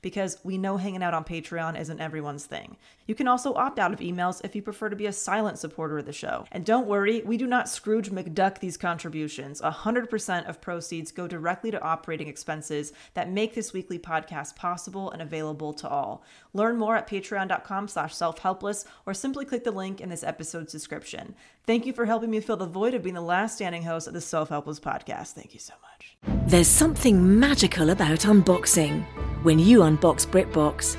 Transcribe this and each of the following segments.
because we know hanging out on Patreon isn't everyone's thing. You can also opt out of emails if you prefer to be a silent supporter of the show. And don't worry, we do not Scrooge McDuck these contributions. 100% of proceeds go directly to operating expenses that make this weekly podcast possible and available to all. Learn more at patreon.com slash self-helpless or simply click the link in this episode's description. Thank you for helping me fill the void of being the last standing host of the Self-Helpless podcast. Thank you so much. There's something magical about unboxing. When you unbox BritBox,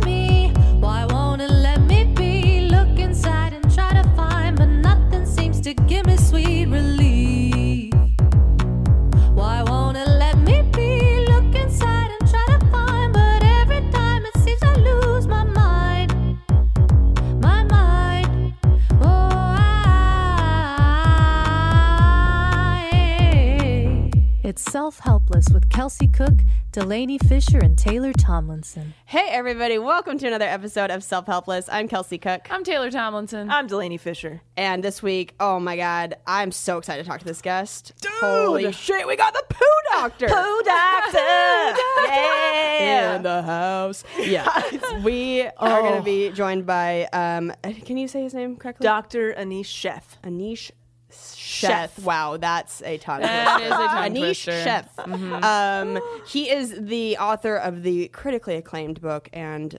It's Self Helpless with Kelsey Cook, Delanie Fischer, and Taylor Tomlinson. Hey, everybody, welcome to another episode of Self Helpless. I'm Kelsey Cook. I'm Taylor Tomlinson. I'm Delanie Fischer. And this week, oh my God, I'm so excited to talk to this guest. Holy shit, we got the poo doctor. Poo Doctor! yeah! In the house. Yeah. we are going to be joined by, um, can you say his name correctly? Dr. Anish Sheth. Anish Sheth. Sheth. Wow, that's a tongue That twister. is a tongue Anish twister. Sheth. Um, he is the author of the critically acclaimed book and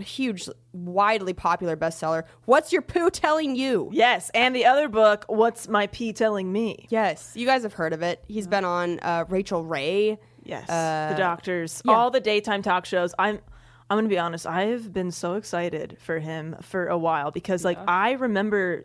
huge, widely popular bestseller. What's your poo telling you? Yes, and the other book, What's My Pee Telling Me? Yes, you guys have heard of it. He's been on uh, Rachael Ray. Yes, Uh, the doctors, yeah. all the daytime talk shows. I'm, I'm gonna be honest. I have been so excited for him for a while because, like, I remember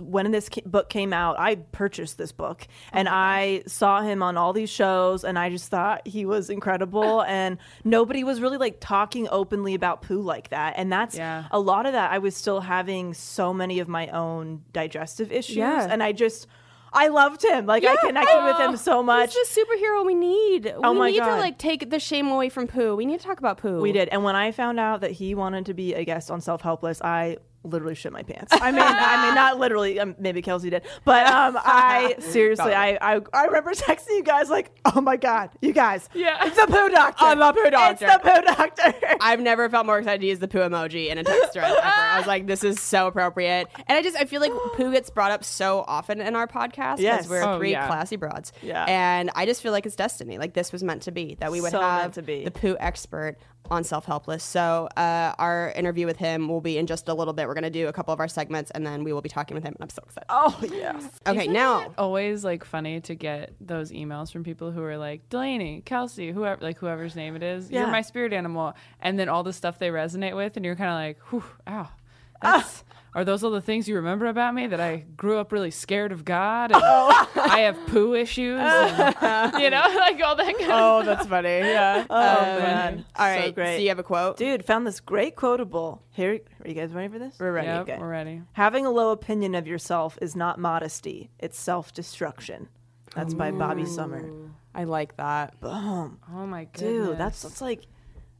when this book came out. I purchased this book and I saw him on all these shows, and I just thought he was incredible. and nobody was really like talking openly about poo like that. And that's Yeah. a lot of that. I was still having so many of my own digestive issues, Yeah. and I just. I loved him. Like I connected with him so much. He's the superhero we need. Oh we my need to like take the shame away from poo. We need to talk about poo. We did. And when I found out that he wanted to be a guest on Self Helpless, I literally shit my pants. I mean, I mean, not literally. Um, maybe Kelsey did, but um, I seriously, I, I, I remember texting you guys like, "Oh my god, you guys, Yeah. it's the poo doctor. I'm the poo doctor. It's the poo doctor." I've never felt more excited to use the poo emoji in a text thread ever. I was like, this is so appropriate. And I just, I feel like poo gets brought up so often in our podcast because Yes. we're Oh, three yeah. classy broads. Yeah. And I just feel like it's destiny. Like this was meant to be, that we would So meant have to be. the poo expert on Self Helpless. So uh, our interview with him will be in just a little bit. We're going to do a couple of our segments and then we will be talking with him. And I'm so excited. oh yes. okay, now. Always like funny to get those emails from people who are like Delanie, Kelsey, whoever, like whoever's name it is. Yeah. You're my spirit animal, and then all the stuff they resonate with, and you're kind of like, whew, ow. That's, Are those all the things you remember about me? That I grew up really scared of God, and oh. I have poo issues, and, you know, like all that. Kind Oh, of that's funny. Yeah. Oh, oh man, All so great. So you have a quote? Dude, found this great quotable. Here, are you guys ready for this? We're ready. Yep, Okay. we're ready. Having a low opinion of yourself is not modesty; it's self-destruction. That's by Bobbe Sommer. I like that. Boom. Oh my god, Dude, that's, that's like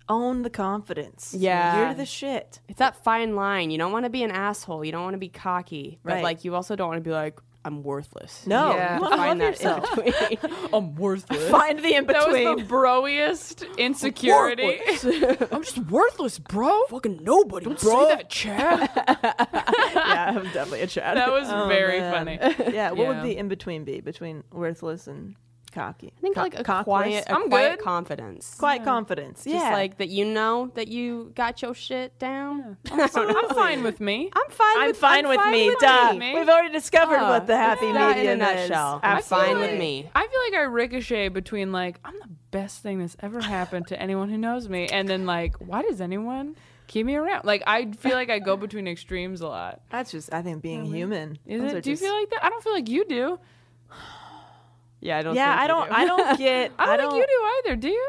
own the confidence. Yeah. You're the shit. It's that fine line. You don't want to be an asshole. You don't want to be cocky. But Right. like you also don't want to be like, I'm worthless. No, Yeah. you want to love Find that yourself. in between. I'm worthless. Find the in between. That was between. the broiest insecurity. I'm just worthless, bro. Fucking nobody, Don't bro. say that, Chad. yeah, I'm definitely a Chad. That was Oh, very man. funny. yeah, what would the in between be between worthless and cocky? I think Co- like a cockless? quiet, a I'm quiet good. confidence. quiet confidence. Just like that you know that you got your shit down. I'm fine fine with me. I'm fine. I'm with, fine I'm with fine me. with Duh. me. We've already discovered Oh, what the happy that in a medium is. nutshell. I'm fine with me. I feel like I ricochet between like I'm the best thing that's ever happened to anyone who knows me, and then like why does anyone keep me around? Like I feel like I go between extremes a lot. That's just, I think, being human. Is Those it? Do you feel like that? I don't feel like you do. Yeah, I don't. Yeah, think I don't. do. I don't get. I don't, think you do either. Do you?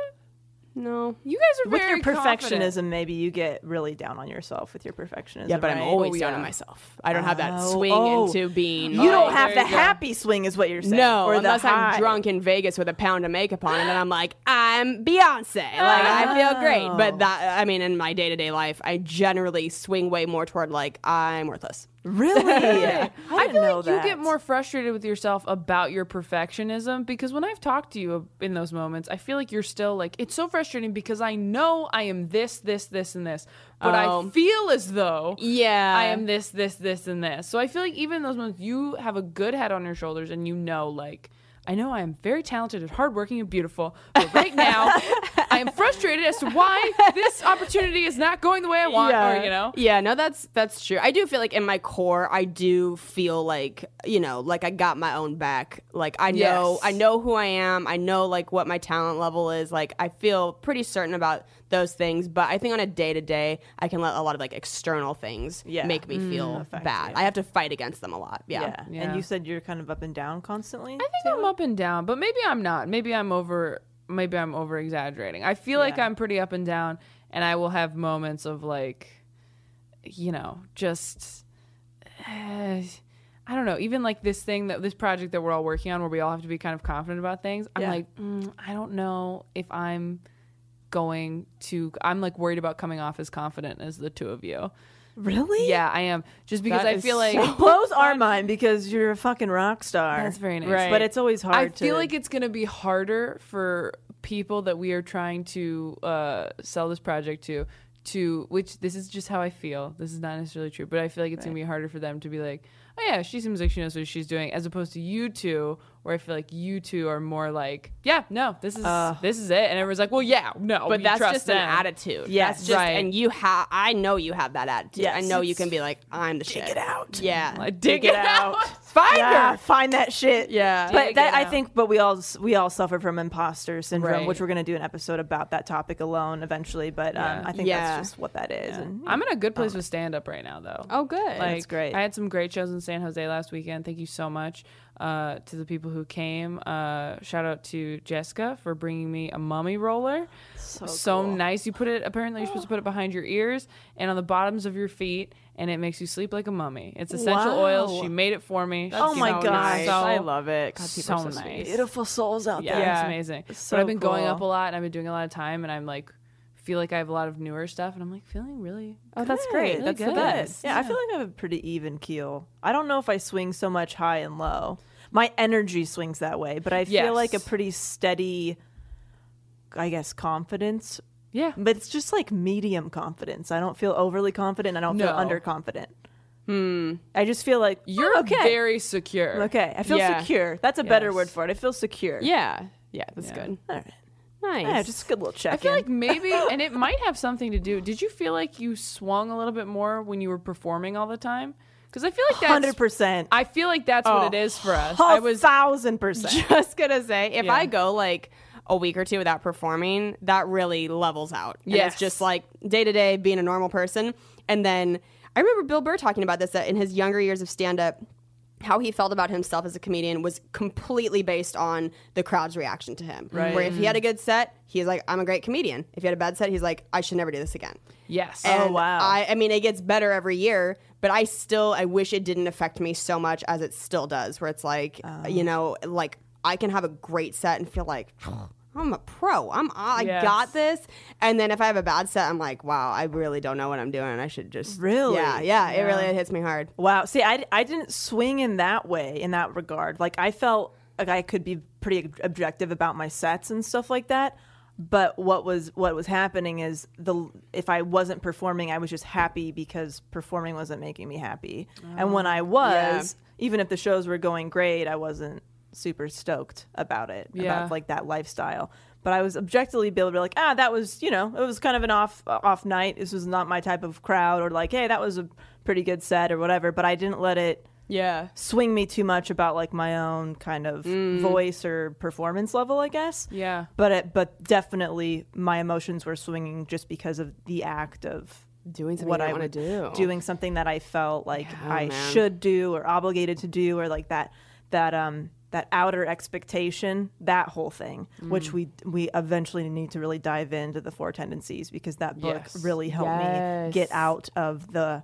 No. You guys are With very your confident. perfectionism, maybe you get really down on yourself with your perfectionism. Yeah, but I'm always Oh, down yeah. on myself. I don't have that Oh, swing oh. into being. You don't have the you go. happy swing, is what you're saying. No, or unless. I'm drunk in Vegas with a pound of makeup on, and then I'm like, I'm Beyonce. Like I feel great. Oh. But that, I mean, in my day to day life, I generally swing way more toward like I'm worthless. Really? I, I didn't feel know like that. you get more frustrated with yourself about your perfectionism because when I've talked to you in those moments, I feel like you're still like, it's so frustrating because I know I am this, this, this, and this, but I Oh. feel as though Yeah, I am this, this, this, and this. So I feel like even in those moments, you have a good head on your shoulders and you know, like, I know I am very talented and hardworking and beautiful, but right now I am frustrated as to why this opportunity is not going the way I want, or, you know? Yeah, no, that's that's true. I do feel like in my core, I do feel like you know, like I got my own back. Like I know, Yes. I know who I am. I know like what my talent level is. Like I feel pretty certain about those things. But I think on a day to day, I can let a lot of like external things Yeah. make me mm, feel Affect bad. you. I have to fight against them a lot. Yeah. Yeah. Yeah. And you said you're kind of up and down constantly. I think I'm up and down, but maybe I'm not. Maybe I'm over. Maybe I'm over exaggerating. I feel like I'm pretty up and down, and I will have moments of like, you know, just. eh, I don't know. Even like this thing that this project that we're all working on, where we all have to be kind of confident about things. I'm Yeah. like, mm, I don't know if I'm going to. I'm like worried about coming off as confident as the two of you. Really? Yeah, I am. Just because That I is feel like It blows our mind because you're a fucking rock star. That's very nice. Right. But it's always hard I to. feel like it's going to be harder for people that we are trying to uh, sell this project to, to which this is just how I feel. This is not necessarily true, but I feel like it's going to be harder for them to be like, oh yeah, she seems like she knows what she's doing, as opposed to you two, where I feel like you two are more like, yeah, no, this is this is it, and everyone's like, well, yeah, no, But that's trust just them. an attitude. Yes. that's just, Right. and you have. I know you have that attitude. Yes. I know you can be like, I'm the shit. Dig it out. Yeah, Like, dig it out. Find yeah, her. find that shit. Yeah. but Dig that I think, but we all we all suffer from imposter syndrome, Right. which we're gonna do an episode about that topic alone eventually. But Yeah. um, I think Yeah. that's just what that is. And I'm in a good place with stand up right now, though. Oh, good. Like, That's great. I had some great shows in San Jose last weekend. Thank you so much uh, to the people who came. Uh, shout out to Jessica for bringing me a mummy roller. so, cool. nice. You put it. Apparently, you're supposed to put it behind your ears and on the bottoms of your feet, and it makes you sleep like a mummy. It's essential Wow. oils. She made it for me. Oh my so gosh. So, I love it. God, so so nice. beautiful souls out yeah, there. it's amazing. So but I've been going up a lot, and I've been doing a lot of time, and I'm like, feel like I have a lot of newer stuff, and I'm like feeling really. Oh, that's great. Really That's the good. best. Yeah, I feel like I have a pretty even keel. I don't know if I swing so much high and low. My energy swings that way, but I feel Yes. like a pretty steady, I guess, confidence. Yeah. But it's just like medium confidence. I don't feel overly confident. I don't feel underconfident. Hmm. I just feel like You're oh, okay. very secure. okay. I feel Yeah. secure. That's a better word for it. I feel secure. Yeah, yeah, that's Yeah. good. All right. Nice. Yeah, just a good little check I feel like maybe, and it might have something to do. Did you feel like you swung a little bit more when you were performing all the time? Because I feel like that's. hundred percent. I feel like that's Oh, what it oh, is for us. I was. thousand percent. just gonna say if Yeah. I go like a week or two without performing, that really levels out. Yes. it's just like day to day being a normal person. And then I remember Bill Burr talking about this that in his younger years of stand up. How he felt about himself as a comedian was completely based on the crowd's reaction to him. Right. Where if he had a mm-hmm. good set, he's like, I'm a great comedian. If he had a bad set, he's like, I should never do this again. Yes. Oh, wow. I, I mean, it gets better every year, but I still, I wish it didn't affect me so much as it still does. Where it's like, Oh. you know, like I can have a great set and feel like I'm a pro. I'm, I Yes. got this. And then if I have a bad set, I'm like, wow, I really don't know what I'm doing. I should just Really? yeah, yeah. It really hits me hard. Wow. See, I, I didn't swing in that way, in that regard. Like, I felt like I could be pretty objective about my sets and stuff like that. But what was what was happening is the if I wasn't performing, I was just happy because performing wasn't making me happy. and when oh, I was, even if the shows were going great, I wasn't super stoked about it, Yeah. about like that lifestyle. but I was objectively able to be like, ah, that was you know, it was kind of an off off night. This was not my type of crowd, or like, hey, that was a pretty good set or whatever. But I didn't let it Yeah. swing me too much about like my own kind of voice or performance level, I guess. Yeah. But it, but definitely my emotions were swinging just because of the act of Doing something what I wanna do. doing something that I felt like I man. should do or obligated to do or like that that um that outer expectation, that whole thing, which mm. we we eventually need to really dive into the four tendencies because that book Yes. really helped me get out of the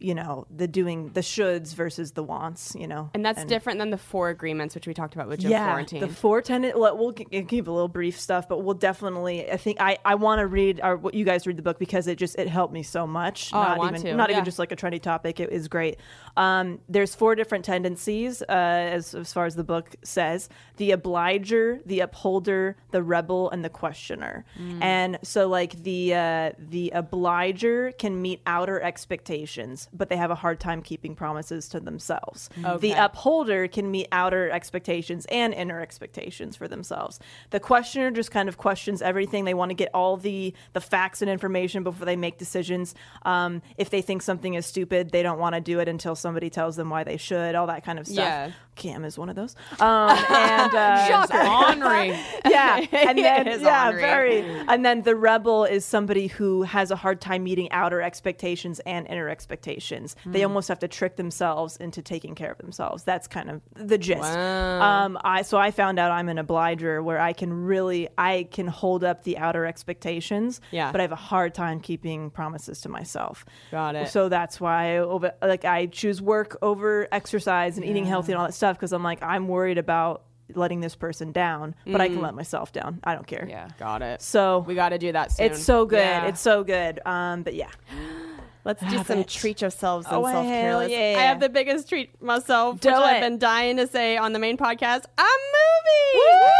you know the doing the shoulds versus the wants you know And that's different than the four agreements, which we talked about with Jim yeah, Florentine. the four tenant. Well, keep a little brief stuff, but we'll definitely. I think I, I want to read or what you guys read the book because it just it helped me so much. Oh, I not want even to, not yeah. even just like a trendy topic. It is great. Um, there's four different tendencies uh, as as far as the book says: the obliger, the upholder, the rebel, and the questioner. Mm. And so, like the uh, the obliger can meet outer expectations, but they have a hard time keeping promises to themselves. The upholder can meet outer expectations and inner expectations for themselves. The questioner just kind of questions everything. They want to get all the the facts and information before they make decisions. Um, if they think something is stupid, they don't want to do it until somebody tells them why they should. All that kind of stuff. Yeah. Cam is one of those. Um, and uh, Honoring. yeah, and then is yeah, ornery. very. And then the rebel is somebody who has a hard time meeting outer expectations and inner expectations. Hmm. They almost have to trick themselves into taking care of themselves. That's kind of the gist. Wow. Um, I so I found out I'm an obliger where I can really I can hold up the outer expectations. Yeah. but I have a hard time keeping promises to myself. Got it. So that's why I over, like I choose work over exercise and eating healthy and all that stuff because I'm like I'm worried about letting this person down, but I Mm. can let myself down. I don't care. Yeah. Got it. So We got to do that soon. it's so good. Yeah. It's so good. Um, but yeah, Let's do Have some it. treat yourselves and Oh, self care. hell yeah. I have the biggest treat myself, Do which it. I've been dying to say on the main podcast. I'm moving.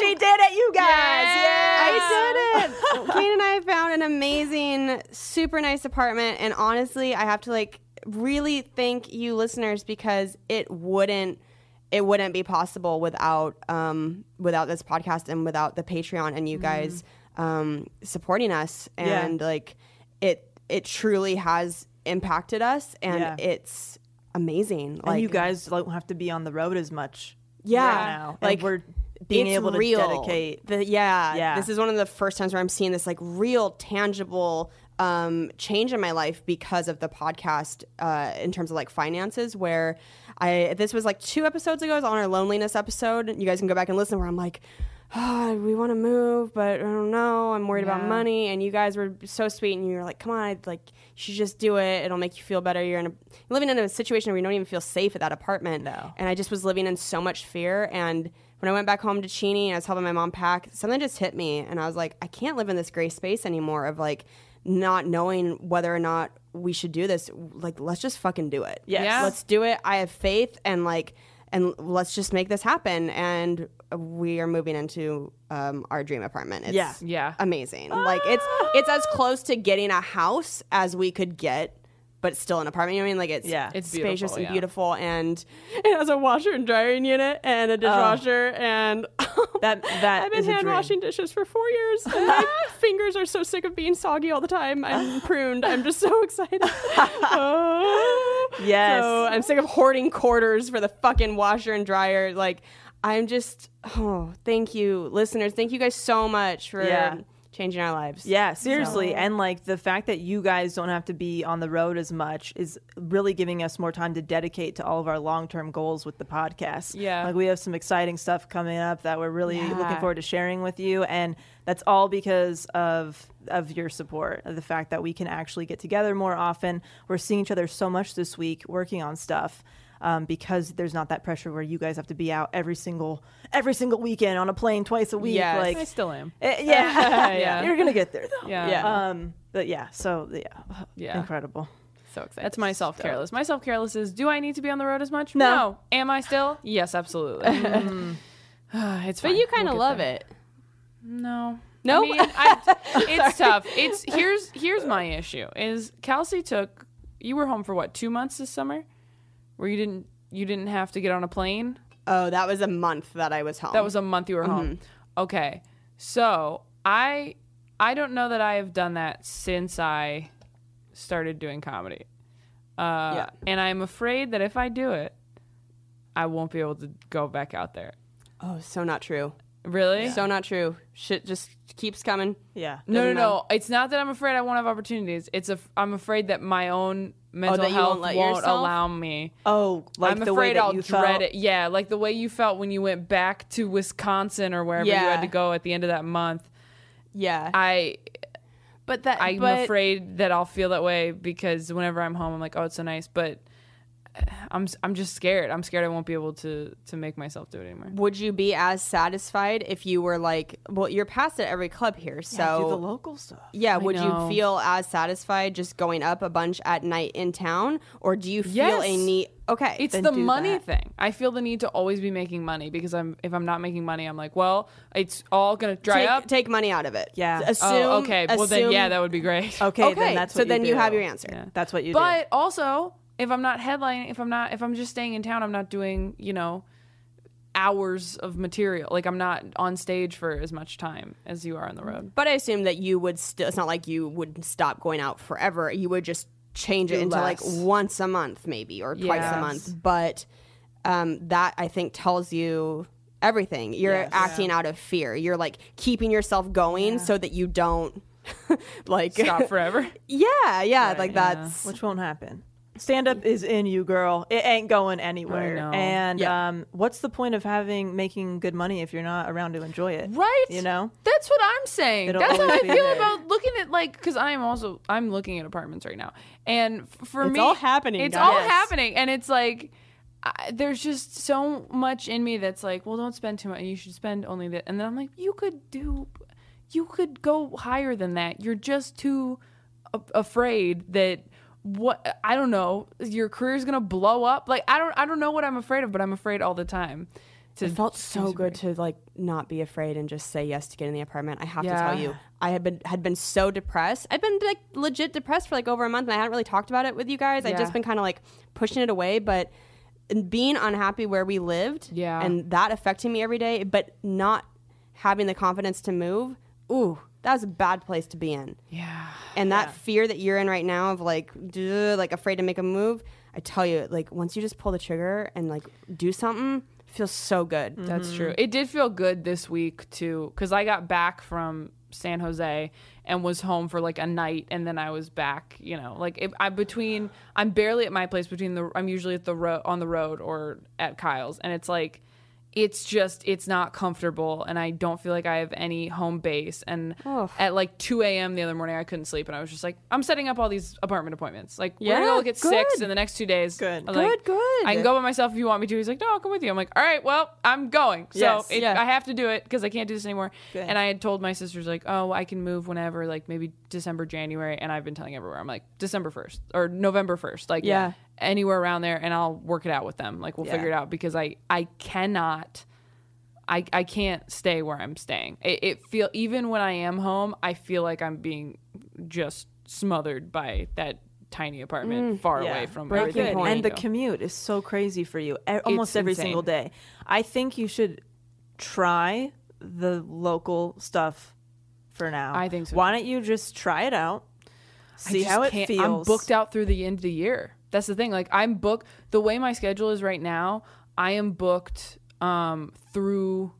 she did it, you guys. Yeah. I did it. Kane and I found an amazing, super nice apartment, and honestly, I have to like really thank you, listeners, because it wouldn't it wouldn't be possible without um without this podcast and without the Patreon and you guys um supporting us Yeah. and like it it truly has impacted us and Yeah. it's amazing. And you guys don't have to be on the road as much. Yeah, now. And like we're being able to real. dedicate. The, yeah, Yeah. This is one of the first times where I'm seeing this like real, tangible um, change in my life because of the podcast uh, in terms of like finances. Where I this was like two episodes ago. It was on our loneliness episode. You guys can go back and listen. Where I'm like. Oh, we want to move, but I don't know. I'm worried about money. And you guys were so sweet, and you were like, "Come on, like you should just do it. It'll make you feel better." You're in a you're living in a situation where you don't even feel safe at that apartment. No. And I just was living in so much fear. And when I went back home to Cheney and I was helping my mom pack, something just hit me. And I was like, I can't live in this gray space anymore of like not knowing whether or not we should do this. Like, let's just fucking do it. Yes. Yeah. Let's do it. I have faith and like, and let's just make this happen. And we are moving into um, our dream apartment. It's Yeah. Yeah. amazing. Like it's it's as close to getting a house as we could get, but still an apartment. You know what I mean? Like it's Yeah. It's spacious beautiful, and yeah. beautiful, and it has a washer and drying unit and a dishwasher. Oh. and That- that I've been hand washing dishes for four years. And my fingers are so sick of being soggy all the time. I'm pruned. I'm just so excited. Oh. Yes. So I'm sick of hoarding quarters for the fucking washer and dryer. Like I'm just oh, thank you, listeners. Thank you guys so much for Yeah. Changing our lives. Yeah, seriously. And like the fact that you guys don't have to be on the road as much is really giving us more time to dedicate to all of our long term goals with the podcast. Yeah. Like we have some exciting stuff coming up that we're really looking forward to sharing with you. And that's all because of of your support, of the fact that we can actually get together more often. We're seeing each other so much this week working on stuff. Um, because there's not that pressure where you guys have to be out every single every single weekend on a plane twice a week. Yes. Like I still am. Eh, yeah, Yeah. You're gonna get there though. Yeah. Yeah. Um. But yeah. So yeah. Yeah. Incredible. So excited. That's my self careless. My self careless is do I need to be on the road as much? No. Am I still? Yes, absolutely. it's But you kind of We'll love there. it. No. No? I mean, I, it's tough. It's here's here's my issue is Kelsey took you were home for what two months this summer, where you didn't you didn't have to get on a plane. Oh, that was a month that I was home. That was a month you were home. Okay, So I I don't know that I have done that since I started doing comedy. Uh, Yeah. And I'm afraid that if I do it, I won't be able to go back out there. Oh, so not true. Really? So not true. Shit just keeps coming. Yeah. no, no, doesn't no. It's not that I'm afraid I won't have opportunities. It's a I'm afraid that my own oh, mental that you health won't let won't yourself? allow me. Oh, like I'm the way afraid that I'll you dread felt. it. Yeah, like the way you felt when you went back to Wisconsin or wherever you Yeah. had to go at the end of that month. Yeah. I but that I'm but, afraid that I'll feel that way because whenever I'm home, I'm like, oh, it's so nice, but I'm I'm just scared. I'm scared I won't be able to to make myself do it anymore. Would you be as satisfied if you were like, well, you're past at every club here, so Yeah, do the local stuff. Yeah, I would know. you feel as satisfied just going up a bunch at night in town, or do you feel a need? Okay, It's the money that. thing. I feel the need to always be making money because I'm if I'm not making money, I'm like, well, it's all gonna dry take, up. take money out of it. Yeah. Oh, assume. oh, okay. Well, then yeah, that would be great. Okay, Okay, then that's so what then you do. have your answer. Yeah. That's what you But also, if I'm not headlining, if I'm not, if I'm just staying in town, I'm not doing, you know, hours of material. Like I'm not on stage for as much time as you are on the road. But I assume that you would still. It's not like you would stop going out forever. You would just change it Do into like once a month, maybe, or twice Yes. a month. But um, that I think tells you everything. You're Yes. acting out of fear. You're like keeping yourself going so that you don't like Stop forever. yeah, yeah, like yeah. that's Which won't happen. Stand up is in you, girl. It ain't going anywhere. And Yeah. um, what's the point of having making good money if you're not around to enjoy it? Right. You know? That's what I'm saying. It'll That's how I feel there. about looking at like because I am also I'm looking at apartments right now, and for It's me, it's all happening, It's guys. all happening, and it's like. I, there's just so much in me that's like, well, don't spend too much. You should spend only that. And then I'm like, you could do, you could go higher than that. You're just too a- afraid that what I don't know, your career's gonna blow up. Like I don't, I don't know what I'm afraid of, but I'm afraid all the time. To, It felt so good to like not be afraid and just say yes to get in the apartment. I have to tell you, I had been had been so depressed. I've been like legit depressed for like over a month, and I hadn't really talked about it with you guys. I'd just been kind of like pushing it away, but and being unhappy where we lived, Yeah. and that affecting me every day, but not having the confidence to move. Ooh, that was a bad place to be in. yeah. And that fear that you're in right now of like, duh, like afraid to make a move. I tell you, like once you just pull the trigger and like do something, it feels so good. That's mm-hmm. true. It did feel good this week too, because I got back from San Jose and was home for like a night, and then I was back. You know, like if I between I'm barely at my place between the I'm usually at the road on the road or at Kyle's, and it's like it's just it's not comfortable, and I don't feel like I have any home base. And at like 2 a.m. the other morning, I couldn't sleep, and I was just like, I'm setting up all these apartment appointments. Like yeah, we're gonna go look at six in the next two days. Good. I'm like, Good, good. I can go by myself if you want me to. He's like, no, I'll come with you. I'm like, all right, well, I'm going. So Yes. it, Yeah. I have to do it because I can't do this anymore. Good. And I had told my sisters like, oh, I can move whenever, like maybe December, January. And I've been telling everywhere, I'm like December 1st or November 1st, like Yeah. Anywhere around there, and I'll work it out with them. Like we'll Yeah. figure it out because I I cannot. I, I can't stay where I'm staying. It, it feel even when I am home, I feel like I'm being just smothered by that tiny apartment mm. far Yeah. away from Breaking everything. point. And the commute is so crazy for you e- almost every insane. single day. I think you should try the local stuff for now. I think so, Why don't you just try it out? I See just how it can't- feels. I'm booked out through the end of the year. That's the thing. Like I'm booked. The way my schedule is right now, I am booked um, through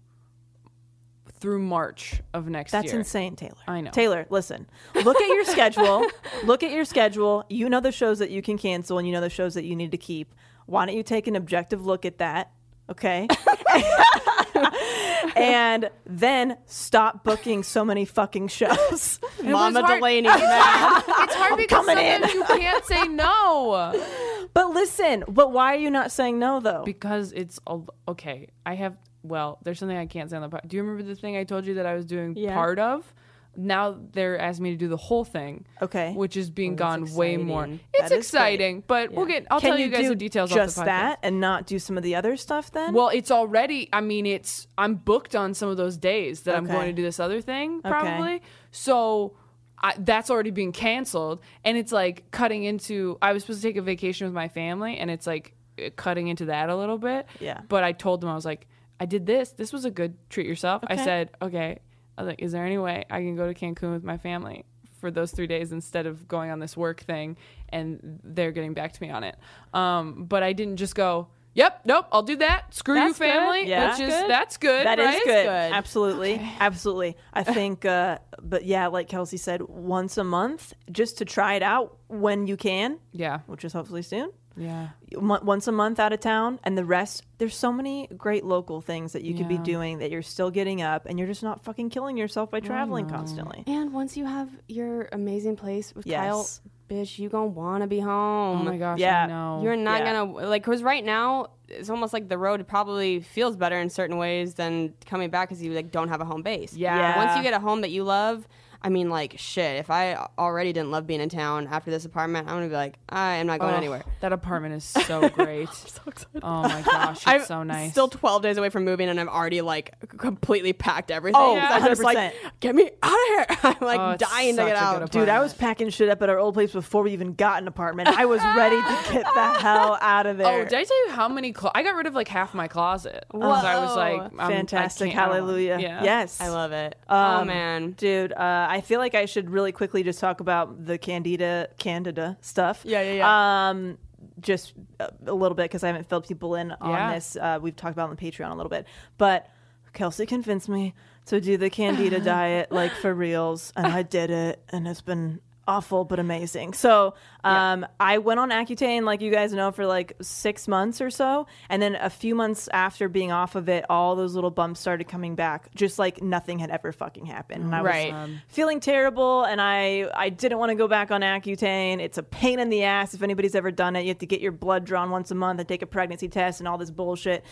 through March of next That's year. That's insane, Taylor. I know. Taylor, listen. Look at your schedule. Look at your schedule. You know the shows that you can cancel and you know the shows that you need to keep. Why don't you take an objective look at that? Okay. and then stop booking so many fucking shows. Mama hard- Delanie, It's man. hard, it's hard because coming in. sometimes you can't say no but listen, but why are you not saying no though? because it's a, okay. I have well, there's something I can't say on the pod. Do you remember the thing I told you that I was doing Yeah. part of? Now they're asking me to do the whole thing. Okay. which is being that's gone way more. It's is great. exciting, but we'll get. I'll Can tell you, guys do the details. Just the that and not do some of the other stuff then? Well, it's already. I mean, it's. I'm booked on some of those days that I'm going to do this other thing probably. So. I, that's already being canceled, and it's like cutting into. I was supposed to take a vacation with my family, and it's like cutting into that a little bit. Yeah. But I told them I was like, I did this. This was a good treat yourself. I said, okay, I was like, is there any way I can go to Cancun with my family for those three days instead of going on this work thing? And they're getting back to me on it. Um, but I didn't just go, yep, nope, I'll do that. Screw you, That's good. family. Yeah. That's just, Good. that's good. That is right? good. good. Absolutely. Absolutely. I think, uh, but yeah, like Kelsey said, once a month just to try it out when you can, Yeah. which is hopefully soon. Yeah. Once a month out of town, and the rest, there's so many great local things that you could be doing that you're still getting up and you're just not fucking killing yourself by traveling constantly. And once you have your amazing place with Kyle, Yes. bitch, you gonna wanna be home. Oh my gosh. Yeah. I know. You're not Yeah. gonna like because right now it's almost like the road probably feels better in certain ways than coming back because you like don't have a home base. Yeah. Once you get a home that you love, I mean, like shit. If I already didn't love being in town after this apartment, I'm gonna be like, I am not going Oh, anywhere. That apartment is so great. So excited. oh my gosh, it's I'm so nice. Still 12 days away from moving, and I've already like completely packed everything. Oh, 'Cause I'm just like, 100%. get me out of here! I'm like Oh, dying to get a good out. Dude, I was packing shit up at our old place before we even got an apartment. I was ready to get the hell out of there. Oh, did I tell you how many? Clo- I got rid of like half my closet. 'Cause I was like, I'm- Fantastic. I Hallelujah. Yeah. Yes. I love it. oh Um, man. Dude, uh, I feel like I should really quickly just talk about the Candida Candida stuff. Yeah, yeah, yeah. Um, just a, a little bit because I haven't filled people in on Yeah. this. Uh, we've talked about it on the Patreon a little bit, but Kelsey convinced me to do the Candida diet like for reals, and I did it, and it's been awful but amazing. So um, I went on Accutane, like you guys know, for like six months or so, and then a few months after being off of it, all those little bumps started coming back, just like nothing had ever fucking happened. And I Right. was feeling terrible, and I I didn't want to go back on Accutane. It's a pain in the ass if anybody's ever done it. You have to get your blood drawn once a month and take a pregnancy test and all this bullshit,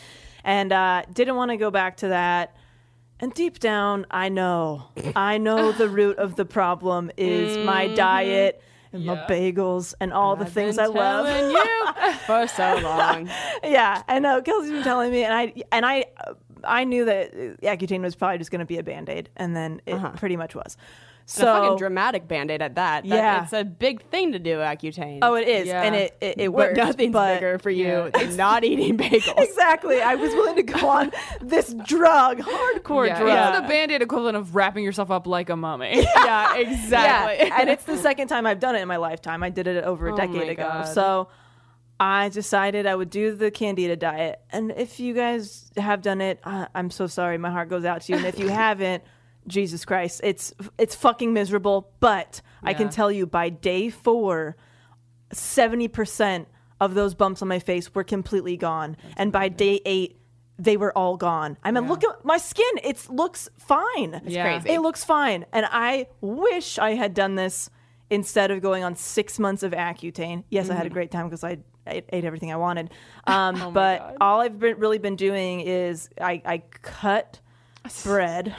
and uh, didn't want to go back to that. And deep down, I know, I know the root of the problem is my mm-hmm. diet and my bagels and all the things I love. You for so long. yeah, I know. Uh, Kelsey's been telling me, and I and I I knew that uh, Accutane was probably just going to be a band aid, and then it uh-huh. pretty much was. It's a fucking So dramatic band-aid at that. That- Yeah. It's a big thing to do, Accutane. oh, it is, Yeah. and it it, it but worked. nothing's but bigger for you Yeah. than not eating bagels. Exactly. I was willing to go on this drug, hardcore Yeah, drug. it's the band-aid equivalent of wrapping yourself up like a mummy. yeah, exactly. Yeah, and it's the second time I've done it in my lifetime. I did it over a Oh decade ago. God. So I decided I would do the Candida diet. And if you guys have done it, uh, I'm so sorry. My heart goes out to you. And if you haven't, Jesus Christ, it's it's fucking miserable. But I can tell you by day four, seventy percent of those bumps on my face were completely gone. and by day eight. They were all gone. I mean, look at my skin. It looks fine. It's Yeah. crazy. it looks fine. And I wish I had done this instead of going on six months of Accutane. Yes, I had a great time because I ate, ate everything I wanted. Um, but all I've been, really been doing is I, I cut bread.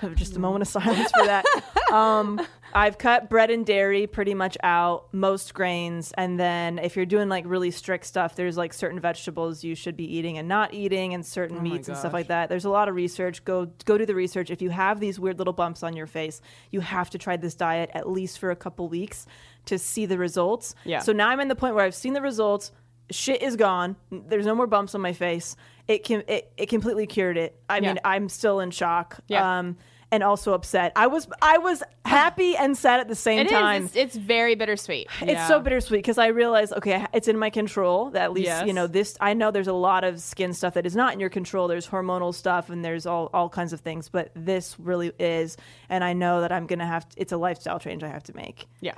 Just a moment of silence for that. Um, I've cut bread and dairy pretty much out, most grains, and then if you're doing like really strict stuff, there's like certain vegetables you should be eating and not eating, and certain meats and stuff like that. There's a lot of research. Go go do the research. If you have these weird little bumps on your face, you have to try this diet at least for a couple weeks to see the results. Yeah. So now I'm in the point where I've seen the results. Shit is gone. There's no more bumps on my face. It can it, it completely cured it. I mean, I'm still in shock. Yeah. Um and also upset. I was I was happy and sad at the same It is. time. It's, it's very bittersweet. It's so bittersweet because I realize, okay, it's in my control. That at least Yes. you know this. I know there's a lot of skin stuff that is not in your control. There's hormonal stuff and there's all all kinds of things, but this really is. And I know that I'm gonna have. To, it's a lifestyle change I have to make, Yeah.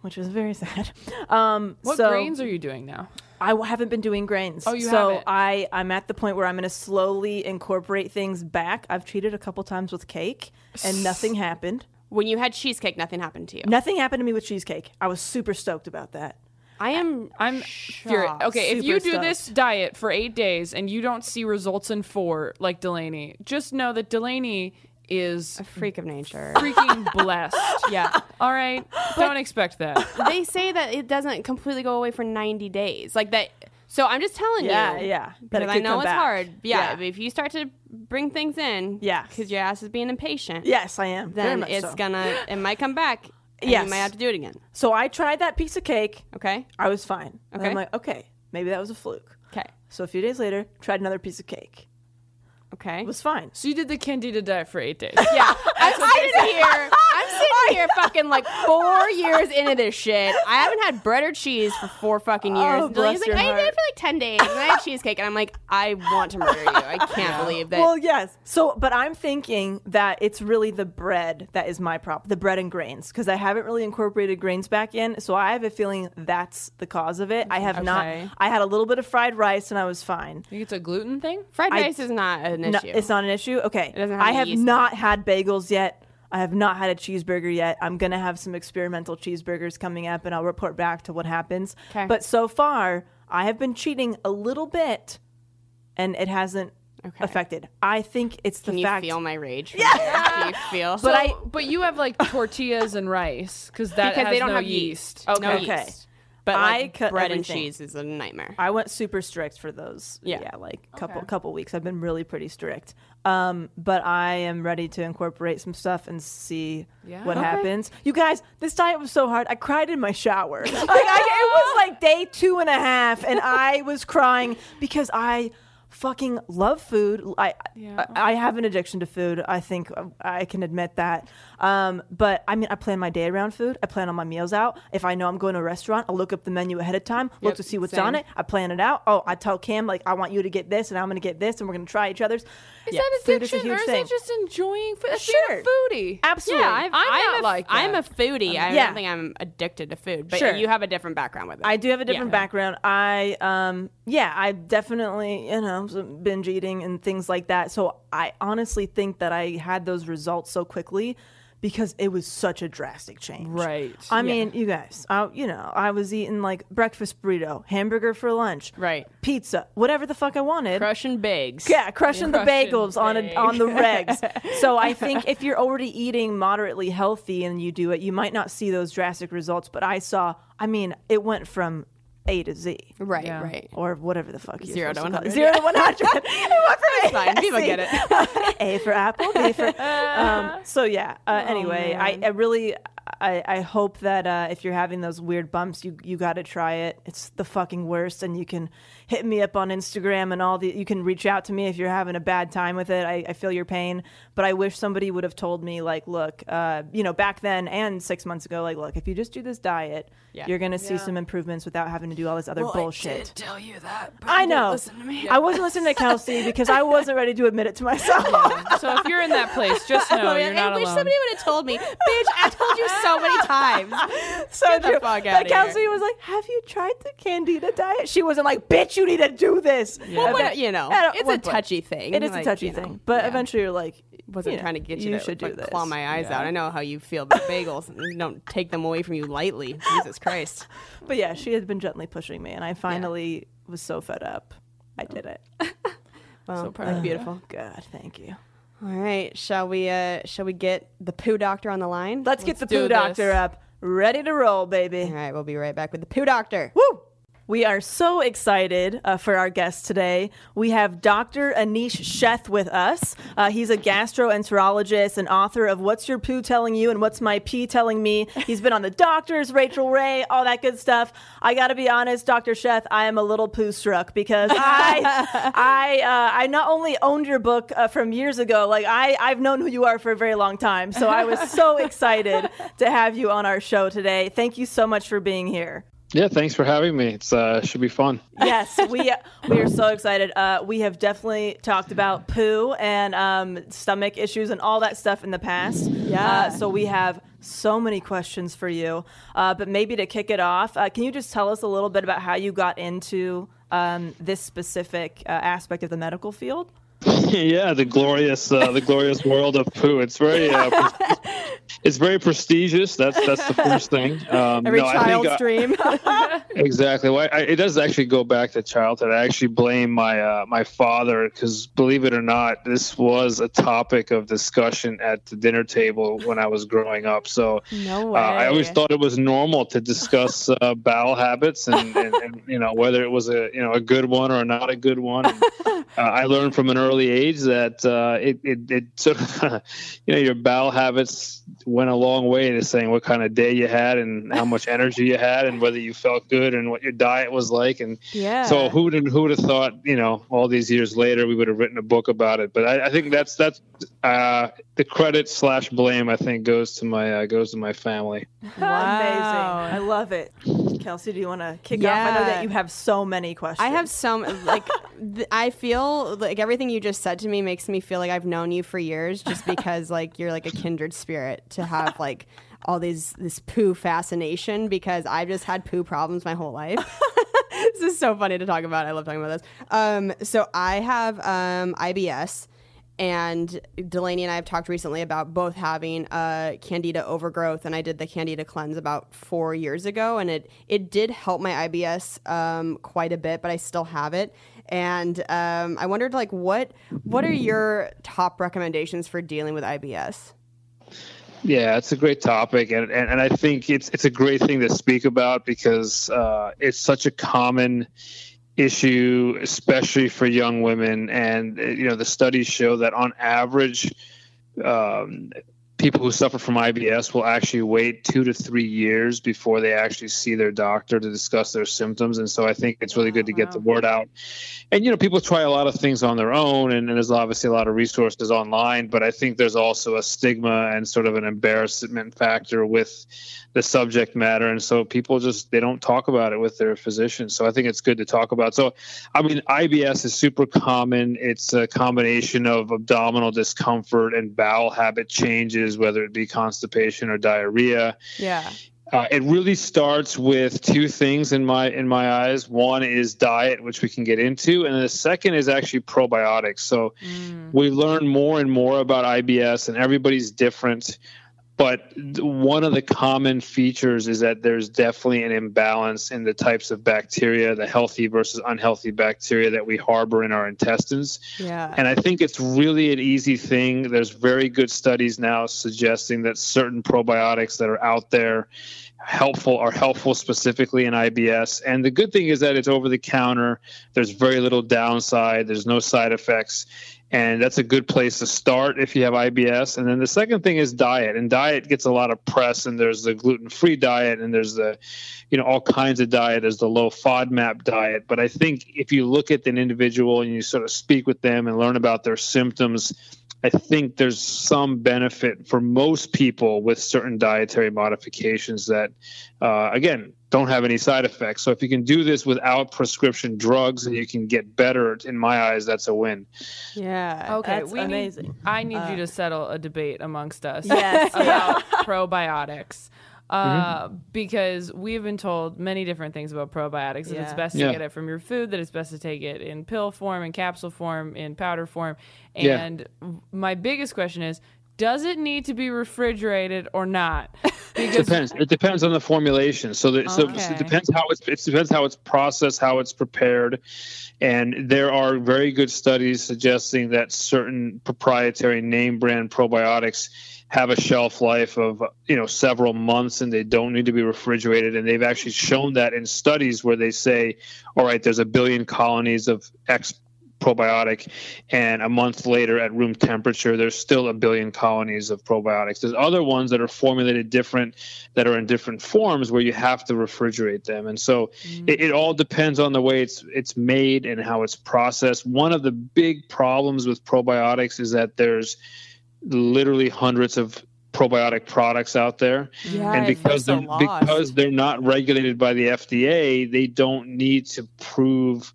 which is very sad. Um, what so grains are you doing now? I w- haven't been doing grains. Oh, you so haven't? I I'm at the point where I'm going to slowly incorporate things back. I've treated a couple times with cake, and nothing happened. When you had cheesecake, nothing happened to you. Nothing happened to me with cheesecake. I was super stoked about that. I am. I'm furious. shocked. Okay, if you do stoked. this diet for eight days and you don't see results in four, like Delanie, just know that Delanie is a freak of nature. freaking blessed. yeah. All right, don't expect that. they say that it doesn't completely go away for 90 days. Like that. So I'm just telling Yeah, you. yeah. yeah. Because I know it's back. hard. Yeah, Yeah. If you start to bring things in. yeah, Because your ass is being impatient. Yes, I am. Then it's so. gonna. It might come back. And Yes. You might have to do it again. So I tried that piece of cake. Okay. I was fine. And Okay. I'm like, okay, maybe that was a fluke. Okay. So a few days later, tried another piece of cake. Okay. It was fine. So you did the candida diet for eight days. Yeah, I'm sitting here. I'm sitting here, fucking like four years into this shit. I haven't had bread or cheese for four fucking oh, years. Oh, And Julian's bless like, your I did heart. it for like ten days, and I had cheesecake, and I'm like, I want to murder you. I can't believe that. Well, yes. So, but I'm thinking that it's really the bread that is my problem, the bread and grains, because I haven't really incorporated grains back in. So I have a feeling that's the cause of it. I have Okay. not. I had a little bit of fried rice and I was fine. think it's a gluten thing? Fried I- rice is not an No, issue. it's not an issue. Okay. doesn't have I have yeast not had bagels yet. I have not had a cheeseburger yet. I'm gonna have some experimental cheeseburgers coming up, and I'll report back to what happens. 'Kay. But so far, I have been cheating a little bit, and it hasn't Okay. affected. I think it's the Can you fact. feel my rage? Yeah. Do you feel? But I but you have like tortillas and rice because that because has they don't no have yeast. yeast. No Okay. yeast. But I like, cut bread everything. and cheese is a nightmare. I went super strict for those. Yeah. yeah, like couple Okay. couple weeks. I've been really pretty strict. Um, but I am ready to incorporate some stuff and see Yeah. what Okay. happens. You guys, this diet was so hard. I cried in my shower. like, I, it was like day two and a half, and I was crying because I fucking love food. I, Yeah. I I have an addiction to food. I think I can admit that. Um, but I mean, I plan my day around food. I plan all my meals out. If I know I'm going to a restaurant, I'll look up the menu ahead of time, look Yep, to see what's same. on it. I plan it out. Oh, I tell Cam like I want you to get this, and I'm going to get this, and we're going to try each other's. Is Yeah, that food is a addiction or is thing. it just enjoying food? That's Sure. a foodie. Absolutely. Yeah, I've, I'm I'm not a, like I'm a that. foodie. I Yeah. don't think I'm addicted to food, but Sure. you have a different background with it. I do have a different Yeah. background. I um yeah, I definitely, you know, binge eating and things like that. So I honestly think that I had those results so quickly because it was such a drastic change. Right. I mean, you guys, I, you know, I was eating like breakfast burrito, hamburger for lunch, Right. pizza, whatever the fuck I wanted. Crushing bigs. Yeah, crushing the Crushing bagels on a, on the regs. so I think if you're already eating moderately healthy and you do it, you might not see those drastic results. But I saw, I mean, it went from A to Z Right, Yeah. right. or whatever the fuck you're Zero to supposed call it. 100, Zero to one hundred. it went from A fine. People get it. A for apple, B for. Um, so yeah. Uh, Oh, anyway, I, I really, I, I hope that uh, if you're having those weird bumps, you you got to try it. It's the fucking worst, and you can hit me up on Instagram and all the. You can reach out to me if you're having a bad time with it. I, I feel your pain, but I wish somebody would have told me like, look, uh, you know, back then and six months ago, like, look, if you just do this diet, Yeah. you're gonna see Yeah. some improvements without having to do all this other bullshit. tell you that. I know. Listen to me. I wasn't listening to Kelsey because I wasn't ready to admit it to myself. So if you're in that place, just know Oh, you're not I not wish alone. somebody would have told me. Bitch, I told you so many times. so Get the true. fuck Like, outta here. Kelsey was like, "Have you tried the Candida diet?" She wasn't like, "Bitch, you need to do this." Well, And what- you know, at it's a one point- touchy thing. It is a touchy you know, thing, but yeah. eventually you're like, wasn't you know, trying to get you, You to should do like, this. claw my eyes Yeah. out. I know how you feel about bagels. Don't take them away from you lightly. Jesus Christ. But yeah, she had been gently pushing me, and I finally was so fed up. I did it. Well, So proud that's of you. beautiful. God, thank you. All right, shall we? uh Shall we get the poo doctor on the line? Let's, get the poo doctor this. up, ready to roll, baby. All right, we'll be right back with the poo doctor. Woo! We are so excited uh, for our guest today. We have Dr. Anish Sheth with us. Uh, he's a gastroenterologist and author of What's Your Poo Telling You and What's My Pee Telling Me. He's been on The Doctors, Rachael Ray, all that good stuff. I got to be honest, Dr. Sheth, I am a little poo struck because I, I, uh, I not only owned your book uh, from years ago, like I, I've known who you are for a very long time. So I was so excited to have you on our show today. Thank you so much for being here. Yeah, thanks for having me. It's uh should be fun. yes, we we are so excited. Uh, we have definitely talked about poo and um, stomach issues and all that stuff in the past. Yeah. Uh, so we have so many questions for you. Uh, but maybe to kick it off, uh, can you just tell us a little bit about how you got into um, this specific uh, aspect of the medical field? yeah, the glorious uh, the glorious world of poo. It's very uh, it's very prestigious. That's that's the first thing. Um, Every no, I child's think, uh, dream. Exactly. Well, I, it does actually go back to childhood. I actually blame my uh, my father because, believe it or not, this was a topic of discussion at the dinner table when I was growing up. So no uh, I always thought it was normal to discuss uh, bowel habits and, and, and you know whether it was a you know a good one or not a good one. And, uh, I learned from an early age that uh, it, it it sort of you know your bowel habits went a long way to saying what kind of day you had and how much energy you had and whether you felt good and what your diet was like. And Yeah. so who would who would have thought, you know, all these years later we would have written a book about it? But I, I think that's that's uh, the credit slash blame. I think goes to my uh, goes to my family. Amazing. I love it. Kelsey, do you want to kick off? I know that you have so many questions. I have some like th- I feel like everything you just said to me makes me feel like I've known you for years just because like you're like a kindred spirit to have like all these this poo fascination because I've just had poo problems my whole life. this is so funny to talk about. I love talking about this. Um, so I have um, IBS, and Delanie and I have talked recently about both having uh, candida overgrowth, and I did the candida cleanse about four years ago, and it it did help my IBS um, quite a bit, but I still have it. And um, I wondered, like, what what are your top recommendations for dealing with IBS? Yeah, it's a great topic, and, and, and I think it's it's a great thing to speak about because uh, it's such a common issue, especially for young women. And you know, the studies show that on average, um, people who suffer from IBS will actually wait two to three years before they actually see their doctor to discuss their symptoms. And so I think it's really good to get the word out. And you know, people try a lot of things on their own, and, and there's obviously a lot of resources online. But I think there's also a stigma and sort of an embarrassment factor with the subject matter, and so people just they don't talk about it with their physicians. So I think it's good to talk about. So, I mean, IBS is super common. It's a combination of abdominal discomfort and bowel habit changes, whether it be constipation or diarrhea. Yeah. Uh, it really starts with two things in my in my eyes. One is diet, which we can get into, and the second is actually probiotics. So we learn more and more about IBS, and everybody's different. But one of the common features is that there's definitely an imbalance in the types of bacteria, the healthy versus unhealthy bacteria that we harbor in our intestines. Yeah. And I think it's really an easy thing. There's very good studies now suggesting that certain probiotics that are out there helpful are helpful specifically in IBS. And the good thing is that it's over the counter. There's very little downside. There's no side effects. And that's a good place to start if you have IBS. And then the second thing is diet. And diet gets a lot of press. And there's the gluten-free diet, and there's the, you know, all kinds of diet. There's the low FODMAP diet. But I think if you look at an individual and you sort of speak with them and learn about their symptoms, I think there's some benefit for most people with certain dietary modifications that, uh, again, don't have any side effects. So if you can do this without prescription drugs and you can get better, in my eyes, that's a win. Yeah. Okay, That's we amazing. Need, I need you to settle a debate amongst us Yes. about probiotics. Uh, Because we've been told many different things about probiotics. That it's Yeah. best Yeah. to get it from your food. That it's best to take it in pill form, in capsule form, in powder form. Yeah. And my biggest question is: Does it need to be refrigerated or not? Because depends. It depends on the formulation. So, the, so, so it depends how it's it depends how it's processed, how it's prepared, and there are very good studies suggesting that certain proprietary name brand probiotics have a shelf life of you know several months and they don't need to be refrigerated. And they've actually shown that in studies where they say all right there's a billion colonies of x probiotic and a month later at room temperature there's still a billion colonies of probiotics. There's other ones that are formulated different that are in different forms where you have to refrigerate them. And so mm-hmm. it, it all depends on the way it's it's made and how it's processed. One of the big problems with probiotics is that there's literally hundreds of probiotic products out there Yeah, and because they're lost. because they're not regulated by the FDA, they don't need to prove.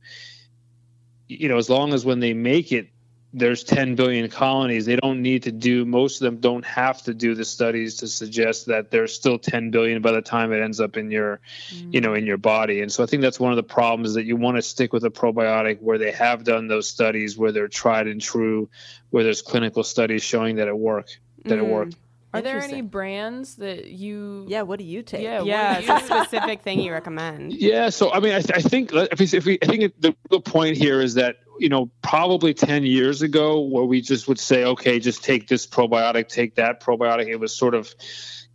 You know, as long as when they make it, there's 10 billion colonies. They don't need to do. Most of them don't have to do the studies to suggest that there's still 10 billion by the time it ends up in your, you know, mm. in your body. And so I think that's one of the problems that you want to stick with a probiotic where they have done those studies, where they're tried and true, where there's clinical studies showing that it work, that it worked. Mm. are there any brands that you? Yeah, what do you take? Yeah. Yeah, do it's you- a specific thing you recommend. Yeah, so I mean, I, th- I think if we, if we, I think the real point here is that you know, probably 10 years ago where we just would say, okay, just take this probiotic, take that probiotic. It was sort of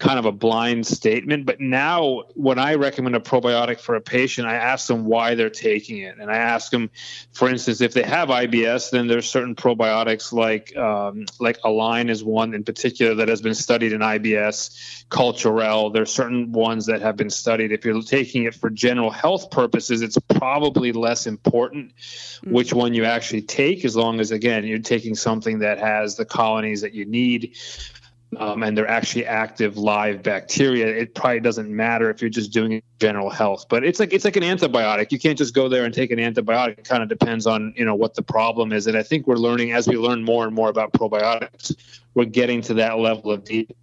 kind of a blind statement. But now, when I recommend a probiotic for a patient, I ask them why they're taking it. And I ask them, for instance, if they have IBS, then there's certain probiotics like um, like Align is one in particular that has been studied in IBS. Culturelle, there's certain ones that have been studied. If you're taking it for general health purposes, it's probably less important which one you actually take, as long as again you're taking something that has the colonies that you need um, and they're actually active live bacteria, it probably doesn't matter if you're just doing general health. But it's like it's like an antibiotic. You can't just go there and take an antibiotic. It kind of depends on you know what the problem is. And I think we're learning as we learn more and more about probiotics, we're getting to that level of deep.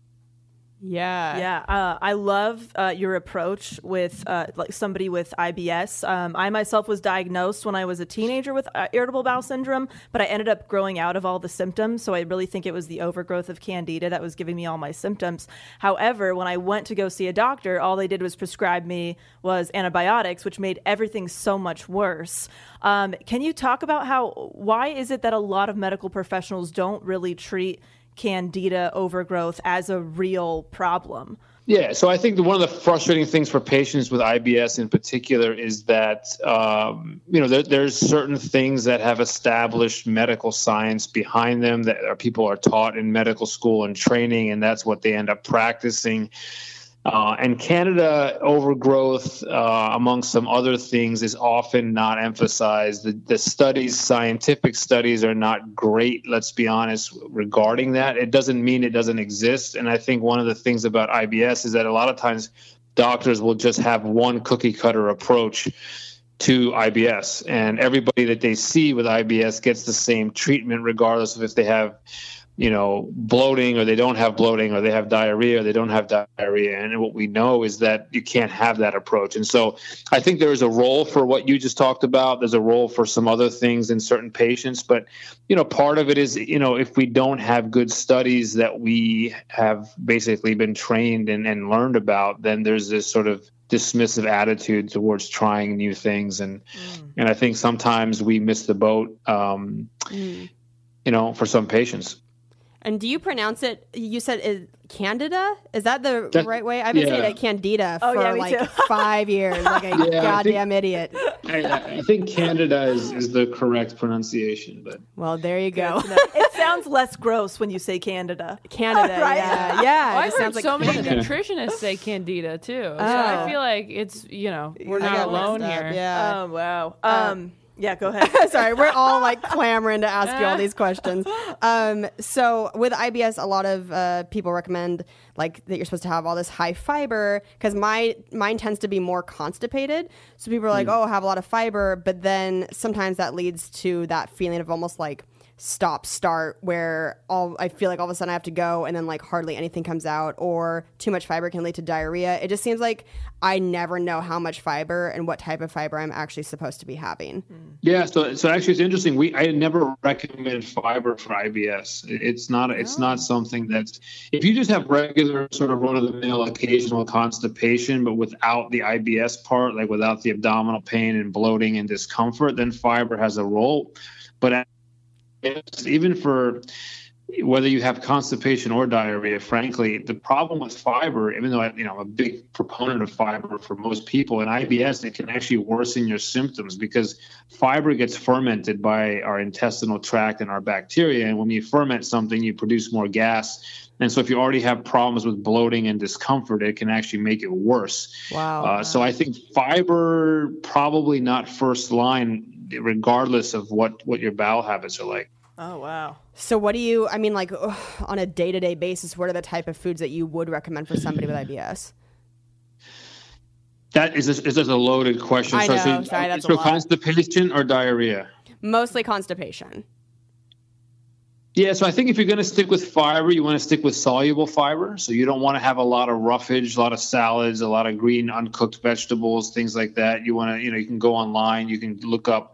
Yeah. Yeah, uh, I love uh, your approach with uh, like somebody with IBS. Um, I myself was diagnosed when I was a teenager with uh, irritable bowel syndrome, but I ended up growing out of all the symptoms. So I really think it was the overgrowth of candida that was giving me all my symptoms. However, when I went to go see a doctor, all they did was prescribe me was antibiotics, which made everything so much worse. Um, can you talk about how why is it that a lot of medical professionals don't really treat candida overgrowth as a real problem. Yeah, so I think one of the frustrating things for patients with IBS in particular is that um, you know there, there's certain things that have established medical science behind them that are, people are taught in medical school and training, and that's what they end up practicing. Uh, and candida overgrowth, uh, among some other things, is often not emphasized. The, the, studies, scientific studies, are not great, let's be honest, regarding that. It doesn't mean it doesn't exist. And I think one of the things about IBS is that a lot of times doctors will just have one cookie cutter approach to IBS. And everybody that they see with IBS gets the same treatment, regardless of if they have you know, bloating or they don't have bloating or they have diarrhea or they don't have diarrhea. And what we know is that you can't have that approach. And so I think there is a role for what you just talked about. There's a role for some other things in certain patients. But, you know, part of it is, you know, if we don't have good studies that we have basically been trained and, and learned about, then there's this sort of dismissive attitude towards trying new things and mm. and I think sometimes we miss the boat um, mm. you know for some patients and do you pronounce it? You said is Candida? Is that the that, right way? I've been yeah. saying it Candida oh, for yeah, like five years, like a yeah, goddamn think, idiot. I, I, think Candida is, is the correct pronunciation, but well, there you go. it sounds less gross when you say Candida. Candida, right? Yeah, yeah. Well, I've heard like so Candida. many nutritionists say Candida too. So I oh. feel like it's you know we're not alone here. Yeah. Oh wow. Um, um yeah, go ahead. Sorry, we're all like clamoring to ask you all these questions. Um, so with IBS, a lot of uh, people recommend like that you're supposed to have all this high fiber because my mine tends to be more constipated. So people are like, mm. oh, have a lot of fiber, but then sometimes that leads to that feeling of almost like stop start where all I feel like all of a sudden I have to go and then like hardly anything comes out or too much fiber can lead to diarrhea. It just seems like I never know how much fiber and what type of fiber I'm actually supposed to be having. Mm. Yeah, so so actually it's interesting. We I never recommend fiber for IBS. It's not it's oh. not something that's if you just have regular sort of run of the mill occasional constipation but without the IBS part like without the abdominal pain and bloating and discomfort then fiber has a role. But even for whether you have constipation or diarrhea, frankly, the problem with fiber, even though I, you know I'm a big proponent of fiber for most people, in IBS it can actually worsen your symptoms because fiber gets fermented by our intestinal tract and our bacteria, and when you ferment something, you produce more gas. And so, if you already have problems with bloating and discomfort, it can actually make it worse. Wow. Uh, so, I think fiber probably not first line, regardless of what what your bowel habits are like. Oh wow. So what do you I mean like ugh, on a day-to-day basis what are the type of foods that you would recommend for somebody with IBS? That is this, is this a loaded question. I so, know, so, sorry, that's so constipation or diarrhea? Mostly constipation. Yeah, so I think if you're going to stick with fiber, you want to stick with soluble fiber. So you don't want to have a lot of roughage, a lot of salads, a lot of green uncooked vegetables, things like that. You want to, you know, you can go online, you can look up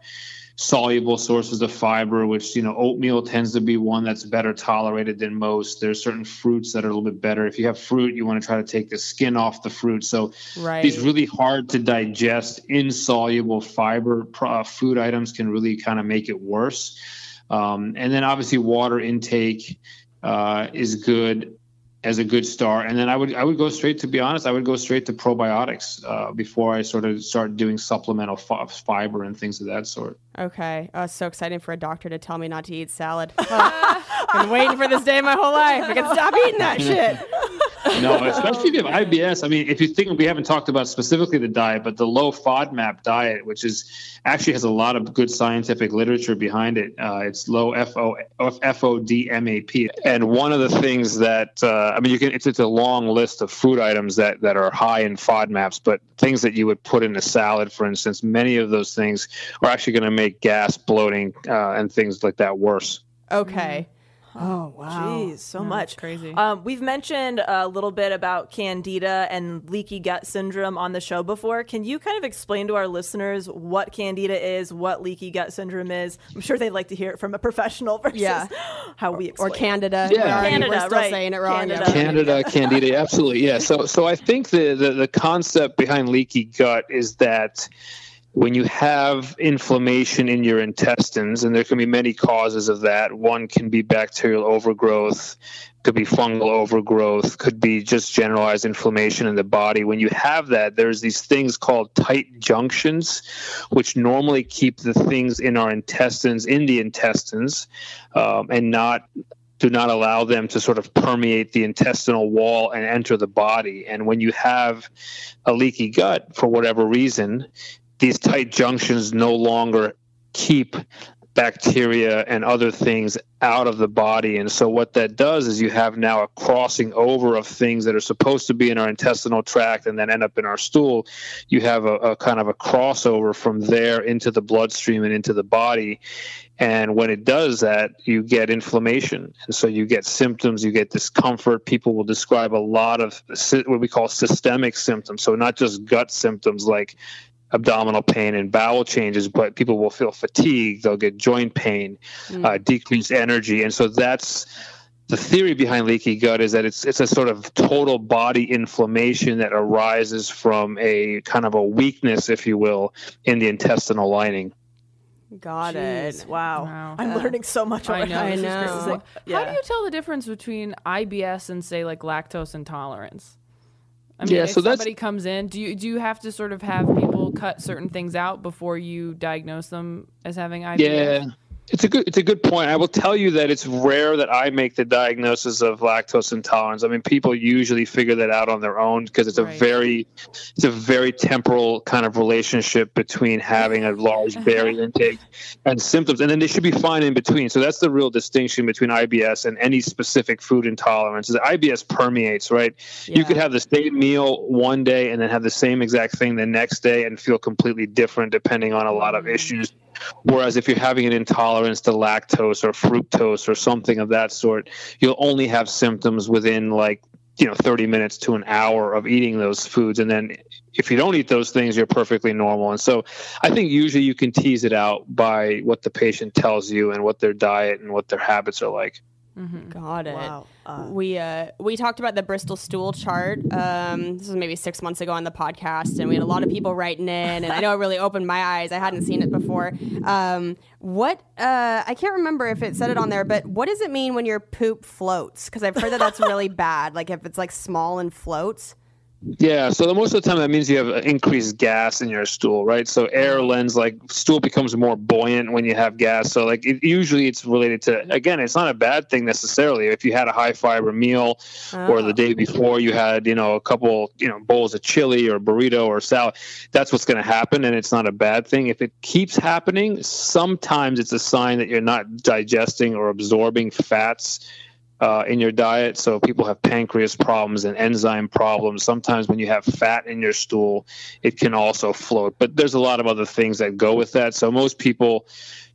soluble sources of fiber, which, you know, oatmeal tends to be one that's better tolerated than most. There's certain fruits that are a little bit better. If you have fruit, you want to try to take the skin off the fruit. So Right. these really hard to digest, insoluble fiber uh, food items can really kind of make it worse. Um, and then obviously water intake uh, is good as a good start. And then I would I would go straight to be honest, I would go straight to probiotics uh, before I sort of start doing supplemental fi- fiber and things of that sort. Okay. Oh, so exciting for a doctor to tell me not to eat salad. Oh, been waiting for this day my whole life. I can stop eating that shit. No, especially if you have IBS. I mean, if you think we haven't talked about specifically the diet, but the low FODMAP diet, which is actually has a lot of good scientific literature behind it. Uh, it's low FO, FODMAP, and one of the things that uh, I mean, you can it's it's a long list of food items that that are high in FODMAPs, but things that you would put in a salad, for instance, many of those things are actually going to make gas, bloating, uh, and things like that worse. Okay. Oh wow. Jeez, so much. crazy. Um, we've mentioned a little bit about candida and leaky gut syndrome on the show before. Can you kind of explain to our listeners what candida is, what leaky gut syndrome is? I'm sure they'd like to hear it from a professional versus Yeah. how we Or explain it. Candida. Yeah. We're Candida, We're still right. saying it wrong. yeah. Candida. Candida, candida, absolutely, yeah. So, so I think the, the the concept behind leaky gut is that when you have inflammation in your intestines, and there can be many causes of that. One can be bacterial overgrowth, could be fungal overgrowth, could be just generalized inflammation in the body. When you have that, there's these things called tight junctions, which normally keep the things in our intestines in the intestines, um, and not do not allow them to sort of permeate the intestinal wall and enter the body. And when you have a leaky gut for whatever reason, these tight junctions no longer keep bacteria and other things out of the body. And so, what that does is you have now a crossing over of things that are supposed to be in our intestinal tract and then end up in our stool. You have a, a kind of a crossover from there into the bloodstream and into the body. And when it does that, you get inflammation. And so you get symptoms, you get discomfort. People will describe a lot of what we call systemic symptoms. So, not just gut symptoms like abdominal pain and bowel changes, but people will feel fatigue, they'll get joint pain, uh, decreased energy. And so that's the theory behind leaky gut is that it's it's a sort of total body inflammation that arises from a kind of a weakness, if you will, in the intestinal lining. Got Jeez, it. wow. Wow. I'm learning so much I know. I This is know. crazy. How do you tell the difference between IBS and say like lactose intolerance? I mean, Yeah, if so that's- somebody comes in, do you do you have to sort of have people cut certain things out before you diagnose them as having IBS? Yeah. It's a good it's a good point. I will tell you that it's rare that I make the diagnosis of lactose intolerance. I mean, people usually figure that out on their own because it's a very it's a very temporal kind of relationship between having a large uh-huh. berry intake and symptoms, and then they should be fine in between. So that's the real distinction between IBS and any specific food intolerance. Is IBS permeates, right? You could have the same meal one day and then have the same exact thing the next day and feel completely different depending on a lot of mm-hmm. issues. Whereas if you're having an intolerance to lactose or fructose or something of that sort, you'll only have symptoms within like you know 30 minutes to an hour of eating those foods. And then if you don't eat those things you're perfectly normal. And so i think usually you can tease it out by what the patient tells you and what their diet and what their habits are like Got it. Wow. Uh, we uh, we talked about the Bristol stool chart. Um, this was maybe six months ago on the podcast, and we had a lot of people writing in, and I know it really opened my eyes. I hadn't seen it before. Um, what uh, I can't remember if it said it on there, but what does it mean when your poop floats? Because I've heard that that's really bad. Like if it's like small and floats. Yeah, so the, most of the time that means you have increased gas in your stool, right? So air mm-hmm. lends like stool becomes more buoyant when you have gas. So like it, usually it's related to again, it's not a bad thing necessarily. If you had a high fiber meal, or the ah. day before you had you know a couple you know bowls of chili or burrito or salad, that's what's going to happen, and it's not a bad thing. If it keeps happening, sometimes it's a sign that you're not digesting or absorbing fats uh, in your diet. So people have pancreas problems and enzyme problems. Sometimes when you have fat in your stool, it can also float. But there's a lot of other things that go with that. So most people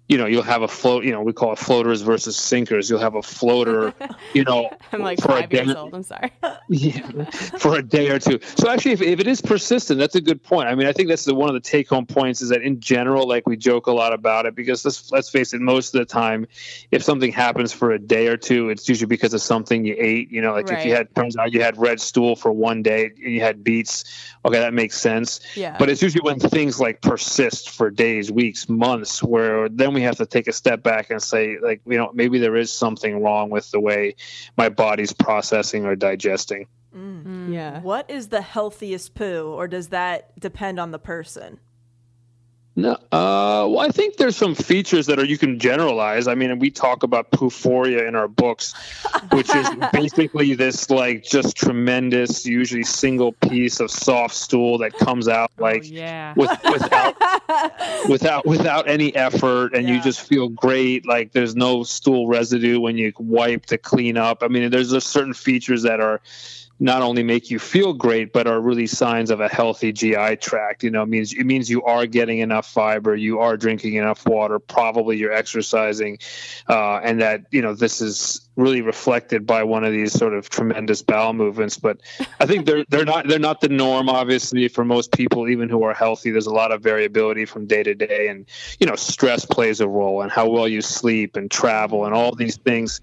you know, you'll have a float. You know, we call it floaters versus sinkers. You'll have a floater. You know, I'm like for a five years day- old. I'm sorry. yeah, for a day or two. So actually, if, if it is persistent, that's a good point. I mean, I think that's the, one of the take-home points is that in general, like we joke a lot about it because let's let's face it, most of the time, if something happens for a day or two, it's usually because of something you ate. You know, like if you had turns out you had red stool for one day and you had beets, okay, that makes sense. Yeah. But it's usually when things like persist for days, weeks, months, where then we have to take a step back and say, like, you know, maybe there is something wrong with the way my body's processing or digesting. Mm. Mm. yeah. What is the healthiest poo, or does that depend on the person? No, uh, well, I think there's some features that are you can generalize. I mean, we talk about pooforia in our books, which is basically this like just tremendous, usually single piece of soft stool that comes out like oh, yeah. with, without without without any effort, and you just feel great. Like there's no stool residue when you wipe to clean up. I mean, there's just certain features that are not only make you feel great, but are really signs of a healthy GI tract. You know, it means it means you are getting enough fiber, you are drinking enough water, probably you're exercising, uh, and that you know this is really reflected by one of these sort of tremendous bowel movements. But I think they're they're not they're not the norm, obviously, for most people, even who are healthy. There's a lot of variability from day to day, and you know, stress plays a role, and how well you sleep and travel, and all these things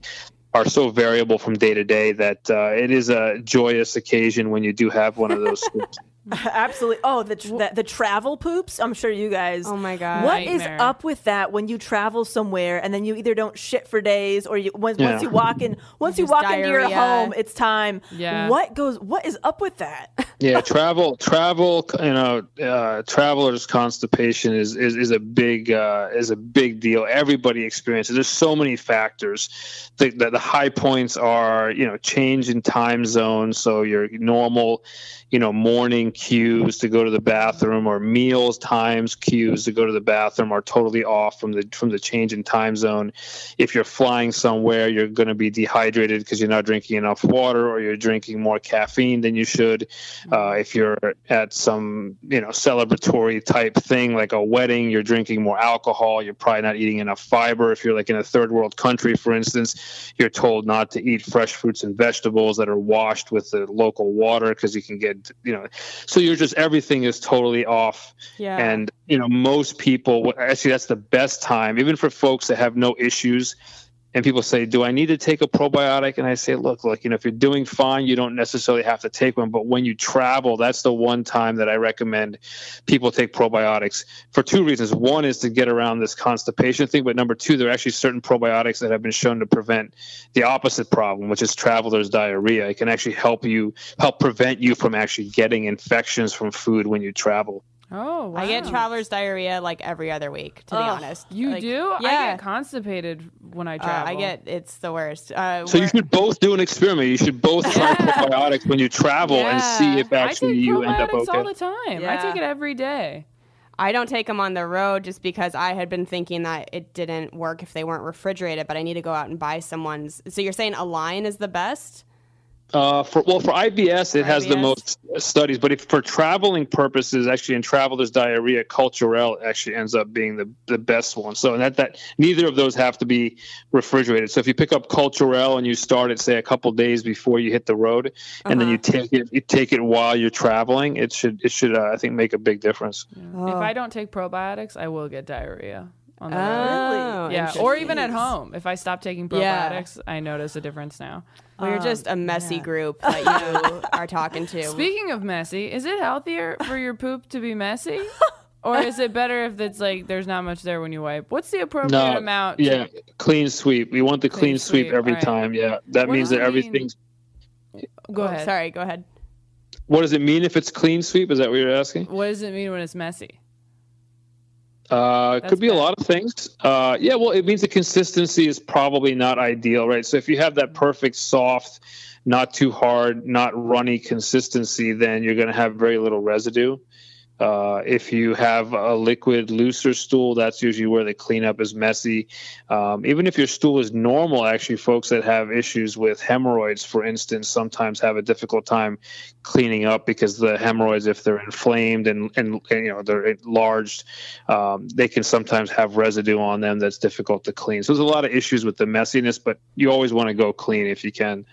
are so variable from day to day that uh, it is a joyous occasion when you do have one of those. Absolutely. Oh, the, tr- the the travel poops. I'm sure you guys. Oh my God. What is Nightmare. up with that when you travel somewhere and then you either don't shit for days or you once, Yeah. once you walk in once you Just walk into your diarrhea. home, it's time. Yeah. What goes? What is up with that? yeah, travel, travel, you know, uh, travelers' constipation is is, is a big uh, is a big deal. Everybody experiences. There's so many factors. The, the the high points are you know change in time zone. So your normal, you know, morning cues to go to the bathroom or meals times cues to go to the bathroom are totally off from the from the change in time zone. If you're flying somewhere, you're going to be dehydrated because you're not drinking enough water or you're drinking more caffeine than you should. Uh, if you're at some you know celebratory type thing like a wedding, you're drinking more alcohol. You're probably not eating enough fiber. If you're like in a third world country, for instance, you're told not to eat fresh fruits and vegetables that are washed with the local water because you can get you know. So you're just everything is totally off. Yeah. And you know most people actually that's the best time, even for folks that have no issues and people say, "Do I need to take a probiotic?" And I say, "Look, look, you know, if you're doing fine, you don't necessarily have to take one. But when you travel, that's the one time that I recommend people take probiotics for two reasons. One is to get around this constipation thing, but number two, there are actually certain probiotics that have been shown to prevent the opposite problem, which is traveler's diarrhea. It can actually help you help prevent you from actually getting infections from food when you travel. Oh, wow. I get traveler's diarrhea like every other week, to be Ugh. honest. You Like, do? I get constipated when I Uh, travel. I get it's the worst. Uh, So you should both do an experiment. You should both try probiotics when you travel and see if actually you end up probiotics okay. all the time. I take it every day. I don't take them on the road just because I had been thinking that it didn't work if they weren't refrigerated, but I need to go out and buy someone's. So you're saying Align is the best? Uh, for well, for IBS, it has the most studies, but if for traveling purposes, actually in travelers diarrhea, Culturelle actually ends up being the, the best one. So that that neither of those have to be refrigerated. So if you pick up Culturelle and you start it, say a couple days before you hit the road, and then you take it you take it while you're traveling, it should it should uh, I think make a big difference. If I don't take probiotics, I will get diarrhea on the road. Oh, Yeah, or even at home. If I stop taking Yeah. probiotics, I notice a difference now. We're just a um, messy group that you are talking to. Speaking of messy, is it healthier for your poop to be messy? or is it better if it's like there's not much there when you wipe? What's the appropriate No, amount? to- yeah, clean sweep. We want the clean, Clean sweep, sweep, every alright. time. Yeah, that What means that it mean? everything's. Go Oh, ahead. Sorry, go ahead. What does it mean if it's clean sweep? Is that what you're asking? What does it mean when it's messy? Uh, it could be a lot of things. Uh, yeah, well, it means the consistency is probably not ideal, right? So if you have that perfect, soft, not too hard, not runny consistency, then you're going to have very little residue. Uh, if you have a liquid, looser stool, that's usually where the cleanup is messy. Um, even if your stool is normal, actually, folks that have issues with hemorrhoids, for instance, sometimes have a difficult time cleaning up because the hemorrhoids, if they're inflamed and, and, and you know they're enlarged, um, they can sometimes have residue on them that's difficult to clean. So there's a lot of issues with the messiness, but you always want to go clean if you can.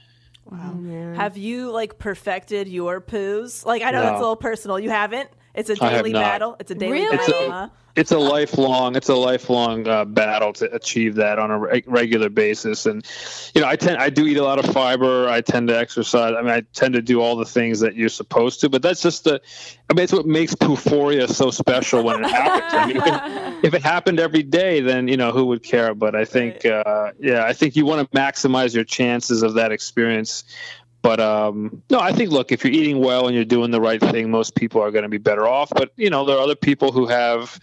Have you like perfected your poos? Like I know that's a little personal. You haven't. It's a I have daily battle. It's a daily Really? battle. It's a- huh? it's a lifelong it's a lifelong uh, battle to achieve that on a re- regular basis and you know i tend i do eat a lot of fiber i tend to exercise i mean i tend to do all the things that you're supposed to but that's just the i mean it's what makes Pooforia so special when it happens I mean, if, if it happened every day then you know who would care but i think uh, yeah i think you want to maximize your chances of that experience but um, no, I think look, if you're eating well and you're doing the right thing, most people are going to be better off. But you know, there are other people who have,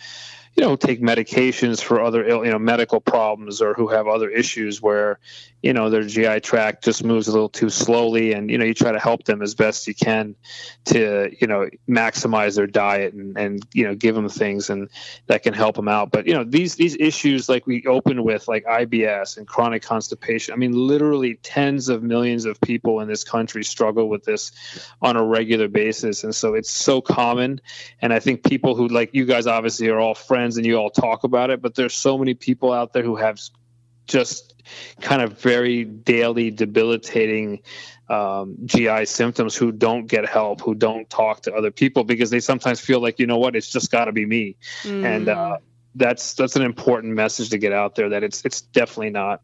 you know, take medications for other ill, you know medical problems or who have other issues where, you know, their GI tract just moves a little too slowly, and you know, you try to help them as best you can to you know maximize their diet and and you know give them things and that can help them out. But you know, these these issues like we opened with like IBS and chronic constipation. I mean, literally tens of millions of people in this country struggle with this on a regular basis, and so it's so common. And I think people who like you guys obviously are all friends and you all talk about it, but there's so many people out there who have just kind of very daily debilitating um, GI symptoms who don't get help, who don't talk to other people because they sometimes feel like, you know what, it's just got to be me. And uh, that's that's an important message to get out there that it's it's definitely not.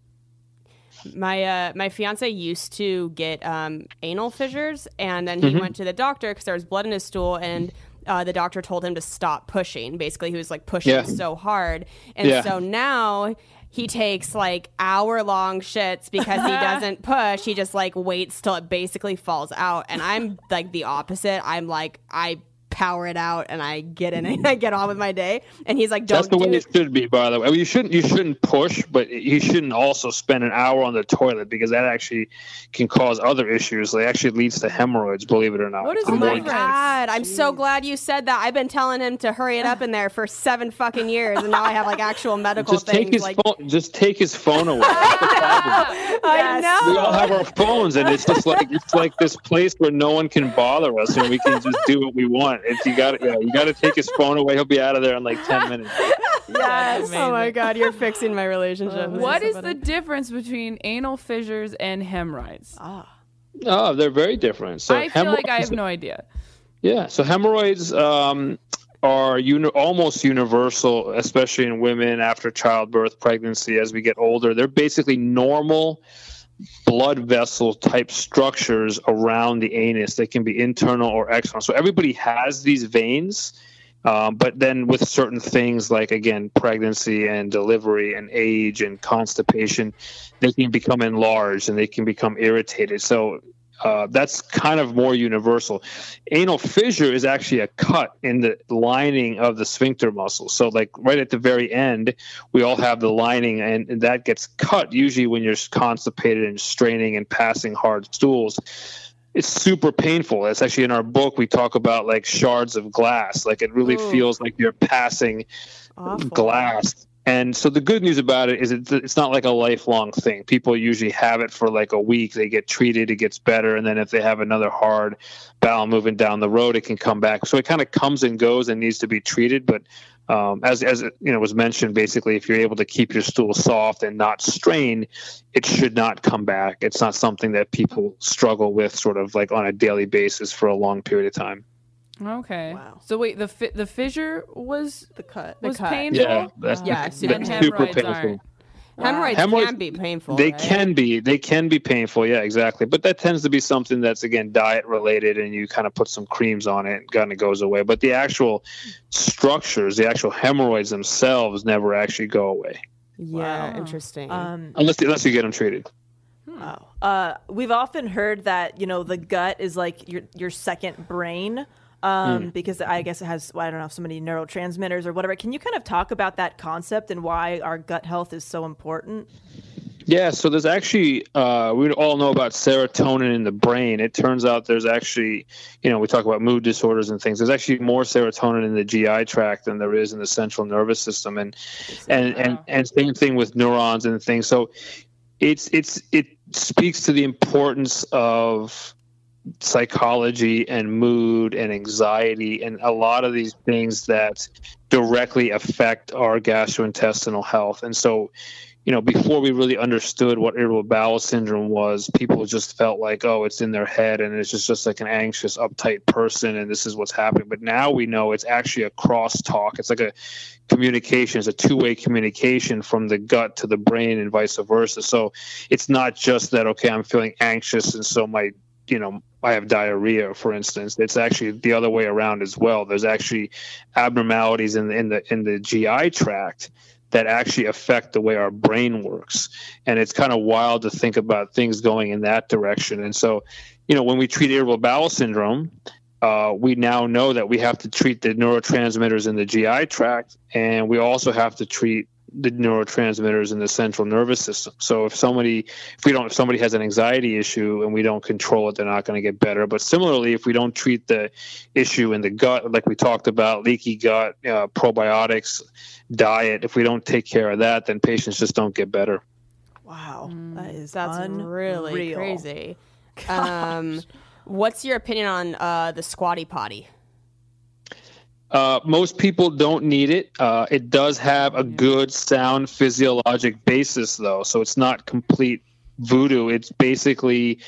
My uh, my fiance used to get um, anal fissures, and then he Mm-hmm. went to the doctor because there was blood in his stool, and uh, the doctor told him to stop pushing. Basically, he was like pushing Yeah. so hard, and Yeah. so now he takes like hour long shits because he doesn't push. He just like waits till it basically falls out, and I'm like the opposite. I'm like I power it out and I get in and mm. I get on with my day, and he's like, don't That's the do way it. it should be, by the way. I mean, you shouldn't you shouldn't push, but you shouldn't also spend an hour on the toilet because that actually can cause other issues. It actually leads to hemorrhoids, believe it or not. What is The the more- Oh my god! I'm so glad you said that. I've been telling him to hurry it up in there for seven fucking years, and now I have like actual medical Just things. take his like phone. Just take his phone away. That's the problem. I know. we all have our phones, and it's just like it's like this place where no one can bother us, and we can just do what we want. If you got, yeah, you got to take his phone away. He'll be out of there in like ten minutes. Yes. Oh my god, you're fixing my relationship. This What so the difference between anal fissures and hemorrhoids? Ah. Oh, they're very different. So I feel like I have no idea. Yeah, so hemorrhoids um, are uni- almost universal, especially in women after childbirth, pregnancy. As we get older, they're basically normal blood vessel type structures around the anus. They can be internal or external. So everybody has these veins. Um, but then with certain things like again pregnancy and delivery and age and constipation, they can become enlarged and they can become irritated. So uh, that's kind of more universal. Anal fissure is actually a cut in the lining of the sphincter muscle. So, like right at the very end, we all have the lining, and, and that gets cut usually when you're constipated and straining and passing hard stools. It's super painful. It's actually in our book we talk about like shards of glass. Like it really feels like you're passing glass. And so the good news about it is it's, not like a lifelong thing. People usually have it for like a week. They get treated, it gets better, and then if they have another hard bowel moving down the road, it can come back. So it kind of comes and goes and needs to be treated. But um, as as you know was mentioned, basically, if you're able to keep your stool soft and not strain, it should not come back. It's not something that people struggle with, sort of like on a daily basis for a long period of time. Okay. Wow. So wait, the fi- the fissure was The cut. was cut. painful. Yeah, that's Yeah, that's super and super hemorrhoids painful. aren't. Hemorrhoids, Hemorrhoids- can be painful. They right? can be. They can be painful. Yeah, exactly. But that tends to be something that's again diet related, and you kind of put some creams on it, and kind of goes away. But the actual structures, the actual hemorrhoids themselves, never actually go away Yeah, Wow. interesting. Um, unless unless you get them treated. Wow. Uh, we've often heard that you know the gut is like your your second brain um, because I guess it has well, I don't know so many neurotransmitters or whatever. Can you kind of talk about that concept and why our gut health is so important? Yeah, so there's actually uh, we all know about serotonin in the brain. It turns out there's actually, you know, we talk about mood disorders and things. There's actually more serotonin in the GI tract than there is in the central nervous system, and and and and same thing with neurons and things. So it's it's it speaks to the importance of psychology and mood and anxiety and a lot of these things that directly affect our gastrointestinal health. And so you know, before we really understood what irritable bowel syndrome was, people just felt like, oh, it's in their head and it's just, just like an anxious, uptight person and this is what's happening. But now we know it's actually a crosstalk. It's like a communication, it's a two way communication from the gut to the brain and vice versa. So it's not just that, okay, I'm feeling anxious and so my you know I have diarrhea, for instance. It's actually the other way around as well. There's actually abnormalities in the in the in the GI tract that actually affect the way our brain works. And it's kind of wild to think about things going in that direction. And so, you know, when we treat irritable bowel syndrome, uh, we now know that we have to treat the neurotransmitters in the GI tract, and we also have to treat the neurotransmitters in the central nervous system. So if somebody, if we don't, if somebody has an anxiety issue and we don't control it, they're not going to get better. But similarly, if we don't treat the issue in the gut, like we talked about, leaky gut, uh, probiotics, diet, if we don't take care of that, then patients just don't get better. Wow, that is That's really crazy. Um, what's your opinion on uh, the squatty potty? Uh, most people don't need it. Uh, it does have a good sound physiologic basis, though, so it's not complete voodoo. It's basically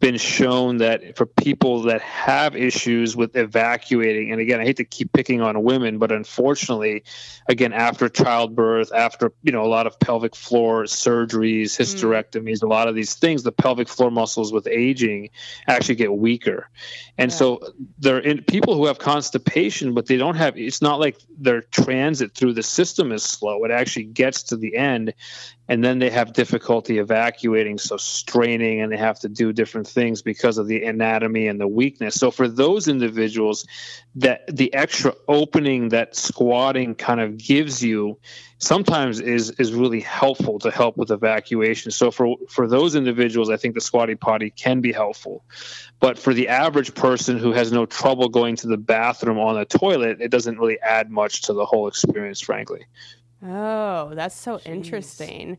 been shown that for people that have issues with evacuating, and again, I hate to keep picking on women, but unfortunately, again, after childbirth, after you know a lot of pelvic floor surgeries, hmm. hysterectomies, a lot of these things, the pelvic floor muscles with aging actually get weaker, and so there are in, people who have constipation, but they don't have. It's not like their transit through the system is slow. It actually gets to the end, and then they have difficulty evacuating so straining and they have to do different things because of the anatomy and the weakness. So for those individuals that the extra opening that squatting kind of gives you sometimes is is really helpful to help with evacuation. So for for those individuals i think the squatty potty can be helpful. But for the average person who has no trouble going to the bathroom on the toilet it doesn't really add much to the whole experience frankly Oh, that's so interesting.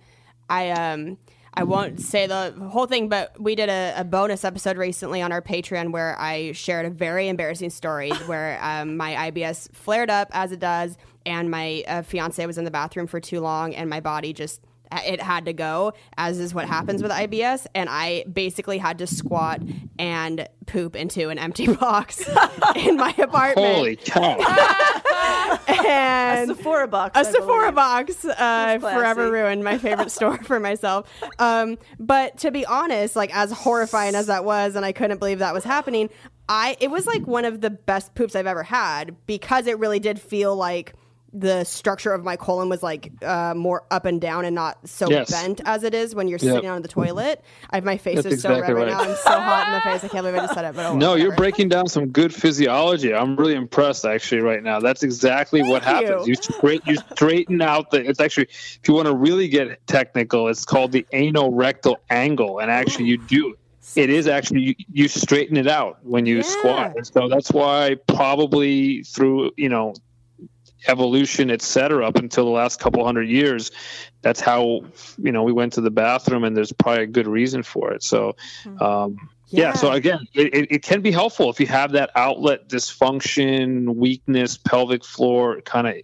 I um I won't say the whole thing, but we did a, a bonus episode recently on our Patreon where I shared a very embarrassing story where um, my IBS flared up as it does, and my uh, fiance was in the bathroom for too long, and my body just it had to go, as is what happens with IBS, and I basically had to squat and poop into an empty box in my apartment. holy cow and A Sephora box. a I Sephora believe. box uh, forever ruined my favorite store for myself. Um, but to be honest, like as horrifying as that was, and I couldn't believe that was happening, I it was like one of the best poops I've ever had because it really did feel like the structure of my colon was like uh, more up and down and not so Yes. bent as it is when you're Yep. sitting on the toilet. I have my face That's is so red right right. now. I'm so hot in the face. I can't believe I just said it. But oh, No, you're breaking down some good physiology. I'm really impressed actually right now. That's exactly what Thank happens. you. You straight you straighten out the it's actually if you want to really get technical, it's called the anorectal angle and actually you do it is actually you, you straighten it out when you Yeah. squat. So that's why probably through, you know, evolution, et cetera, up until the last couple hundred years, that's how you know we went to the bathroom, and there's probably a good reason for it. So, um, yeah. So again, it, it can be helpful if you have that outlet dysfunction, weakness, pelvic floor kind of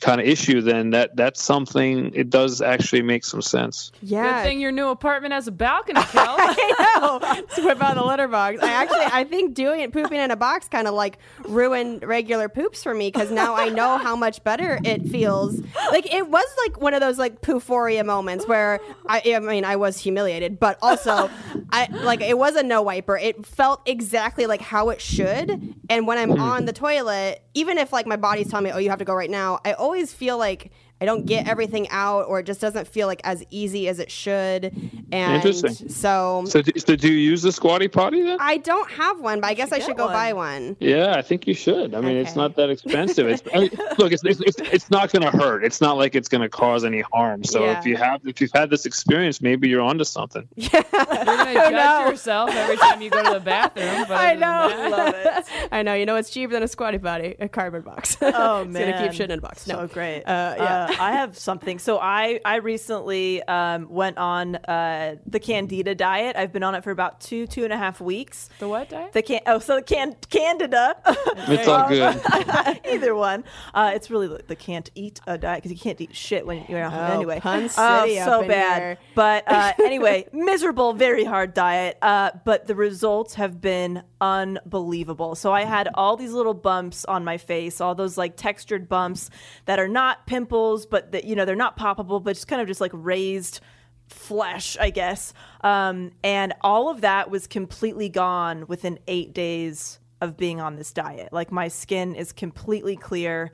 kind of issue. Then that that's something. It does actually make some sense. Yeah. Good thing your new apartment has a balcony, Kel. I know. To whip out the litter box. I actually, I think doing it, pooping in a box, kind of like ruined regular poops for me because now I know how much better it feels. Like it was like one of those like poophoria moments where I, I mean, I was humiliated, but also, I like it was a no wiper. It felt exactly like how it should. And when I'm mm-hmm. on the toilet, even if like my body's telling me, "Oh, you have to go right now," I always feel like I don't get everything out, or it just doesn't feel like as easy as it should. And Interesting. so So, do, so do you use the squatty potty then? I don't have one, but I guess I should go one. buy one. Yeah, I think you should. I mean, it's not that expensive. It's, I mean, look, it's, it's, it's, it's not going to hurt. It's not like it's going to cause any harm. So Yeah. if you have if you've had this experience, maybe you're onto something. Yeah. You're gonna judge know. yourself every time you go to the bathroom. I know. that- Love it. I know. You know, it's cheaper than a squatty potty, a cardboard box. Oh man, it's gonna keep shit in a box. No, So great. Uh, yeah. I have something. So I I recently um, went on uh, the Candida diet. I've been on it for about two two and a half weeks. The what diet? The can oh so the can Candida. It's all good. Either one. Uh, it's really the, the can't eat a diet because you can't eat shit when you're on Oh, anyway. Pun Oh, City so in bad. here. But uh, anyway, miserable, very hard diet. Uh, but the results have been unbelievable. So I had all these little bumps on my face, all those like textured bumps that are not pimples, but that you know they're not poppable, but just kind of just like raised flesh, I guess. Um, and all of that was completely gone within eight days of being on this diet. Like my skin is completely clear.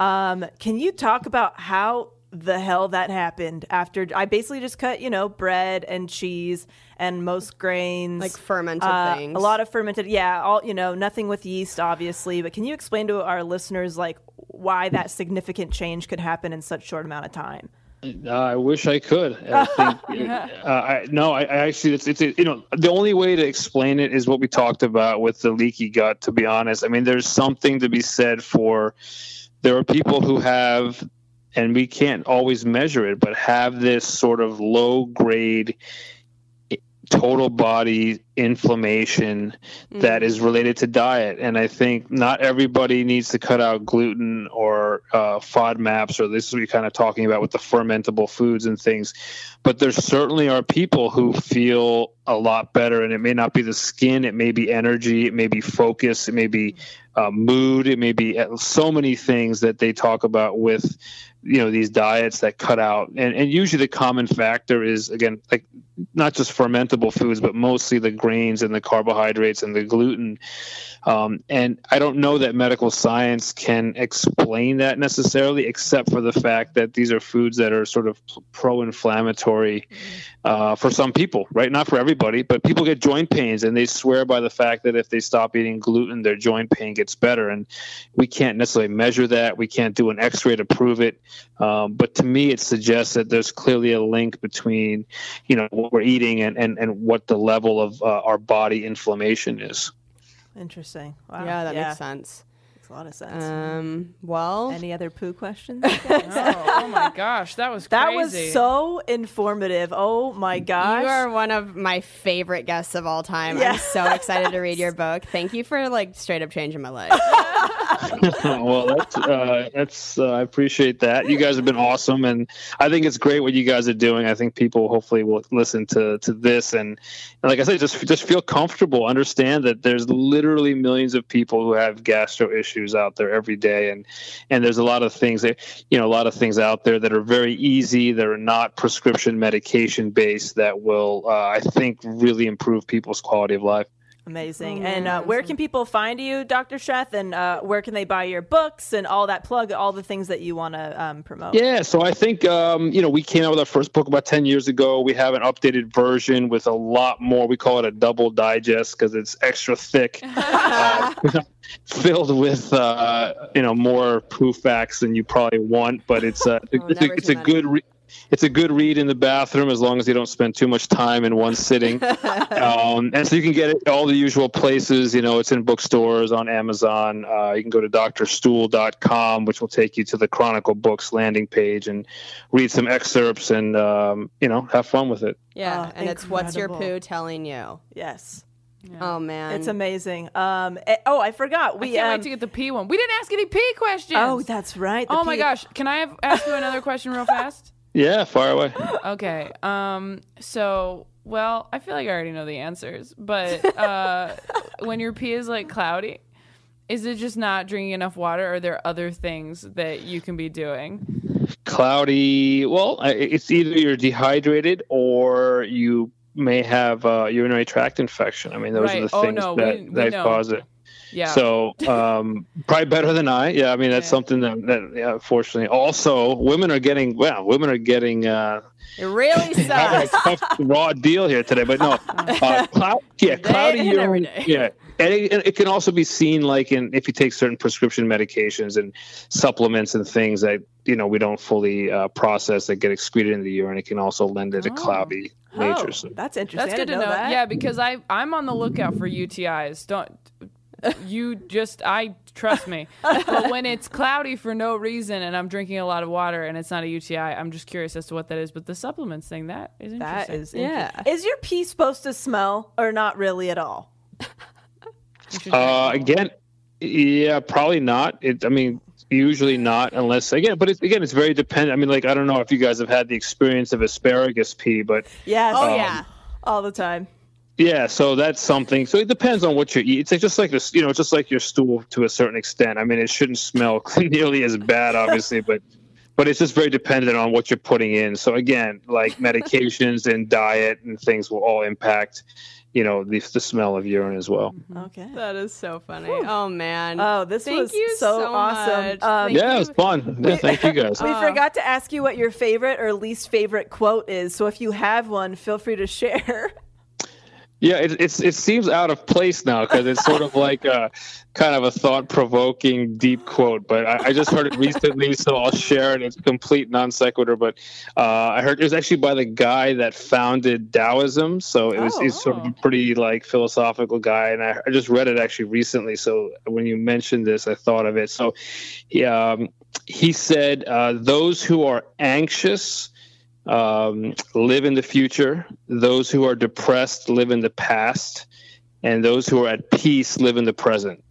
Um, can you talk about how the hell that happened after I basically just cut, you know, bread and cheese and most grains, Like fermented uh, things. A lot of fermented, yeah, all you know, nothing with yeast, obviously. But can you explain to our listeners like why that significant change could happen in such short amount of time? Uh, I wish I could. I think, uh, I, no, I, I actually, it's, it's, you know, the only way to explain it is what we talked about with the leaky gut, to be honest. I mean, there's something to be said for, there are people who have, and we can't always measure it, but have this sort of low grade total body inflammation that is related to diet. And I think not everybody needs to cut out gluten or uh, FODMAPs, or this is what you're kind of talking about with the fermentable foods and things. But there certainly are people who feel a lot better, and it may not be the skin, it may be energy, it may be focus, it may be uh, mood, it may be uh, so many things that they talk about with you know these diets that cut out. And, and usually the common factor is again like not just fermentable foods but mostly the grains and the carbohydrates and the gluten. Um, and i don't know that medical science can explain that necessarily except for the fact that these are foods that are sort of pro-inflammatory uh, for some people right? Not for everybody but people get joint pains and they swear by the fact that if they stop eating gluten their joint pain gets better. And we can't necessarily measure that. We can't do an x-ray to prove it um, but to me, it suggests that there's clearly a link between, you know, what we're eating and, and, and what the level of uh, our body inflammation is. Interesting. Wow. yeah, that makes sense. Makes a lot of sense. Um, well, Any other poo questions? oh, oh my gosh, that was that crazy. was so informative. Oh my gosh. you are one of my favorite guests of all time. Yeah. I'm so excited to read your book. Thank you for like straight up changing my life. well, that's, uh, that's uh, I appreciate that. You guys have been awesome, and I think it's great what you guys are doing. I think people hopefully will listen to, to this, and, and like I said, just just feel comfortable. Understand that there's literally millions of people who have gastro issues out there every day, and and there's a lot of things that you know a lot of things out there that are very easy. that are not prescription medication based that will uh, I think really improve people's quality of life. Amazing. and uh, where can people find you, Dr. Sheth? And uh, where can they buy your books and all that plug, all the things that you want to um, promote? Yeah, so I think um, you know we came out with our first book about ten years ago. We have an updated version with a lot more. We call it a double digest because it's extra thick, uh, filled with uh, you know more proof facts than you probably want. But it's a it's, a, it's a good. Re- it's a good read in the bathroom as long as you don't spend too much time in one sitting. um, and so you can get it all the usual places. You know, it's in bookstores, on Amazon. Uh, you can go to drstool.com, which will take you to the Chronicle Books landing page and read some excerpts and, um, you know, have fun with it. Yeah, Oh, and it's what's your poo telling you. Yes. Oh man, It's amazing. Um, eh, oh, I forgot. I We can't um, wait to get the P one. We didn't ask any P questions. Oh, that's right. the oh my gosh, can I have, ask you another question real fast? Yeah, far away. Okay. Um. So, well, I feel like I already know the answers, but uh, when your pee is like cloudy, is it just not drinking enough water? Or are there other things that you can be doing? Cloudy. Well, it's either you're dehydrated or you may have uh, urinary tract infection. I mean, those are Right. the Oh, things no, we- that, we that know. cause it. Yeah. So um, probably better than I. Yeah, I mean that's Yeah. something that, that yeah, fortunately. Also, women are getting well. Women are getting uh, It really having a sucks. tough raw deal here today. But no, uh, cloud, yeah, cloudy and every urine. Yeah, and it, and it can also be seen like in if you take certain prescription medications and supplements and things that you know we don't fully uh, process that get excreted in the urine. It can also lend it a cloudy nature. Oh, So. that's interesting. That's good to didn't know. that. Yeah, because I I'm on the lookout for UTIs. Don't you just I trust me. but when it's cloudy for no reason and I'm drinking a lot of water and it's not a UTI, I'm just curious as to what that is. But the supplements thing that is That interesting. is Yeah. interesting. Is your pee supposed to smell or not really at all? Uh, again, yeah, probably not. It, I mean, usually not, unless again. But it's, again, it's very dependent. I mean, like I don't know if you guys have had the experience of asparagus pee, but Yes. Oh Um, yeah. All the time. Yeah. So that's something. So it depends on what you eat. It's like, just like this, you know, just like your stool to a certain extent. I mean, it shouldn't smell nearly as bad, obviously, but. But it's just very dependent on what you're putting in. So again, like medications and diet and things will all impact, you know, the, the smell of urine as well. Okay. That is so funny. Oh man. Oh, this Thank was you so, so awesome. Um, Thank Yeah, it was fun. Yeah, thank you guys. we forgot to ask you what your favorite or least favorite quote is. So if you have one, feel free to share. Yeah, it, it's it seems out of place now because it's sort of like a kind of a thought-provoking deep quote. But I, I just heard it recently, so I'll share it. It's complete non sequitur, but uh, I heard it was actually by the guy that founded Taoism. So it was Oh, he's sort of a pretty like philosophical guy, and I, I just read it actually recently. So when you mentioned this, I thought of it. So he um, he said, uh, "Those who are anxious." Um, live in the future. Those who are depressed live in the past, and those who are at peace live in the present.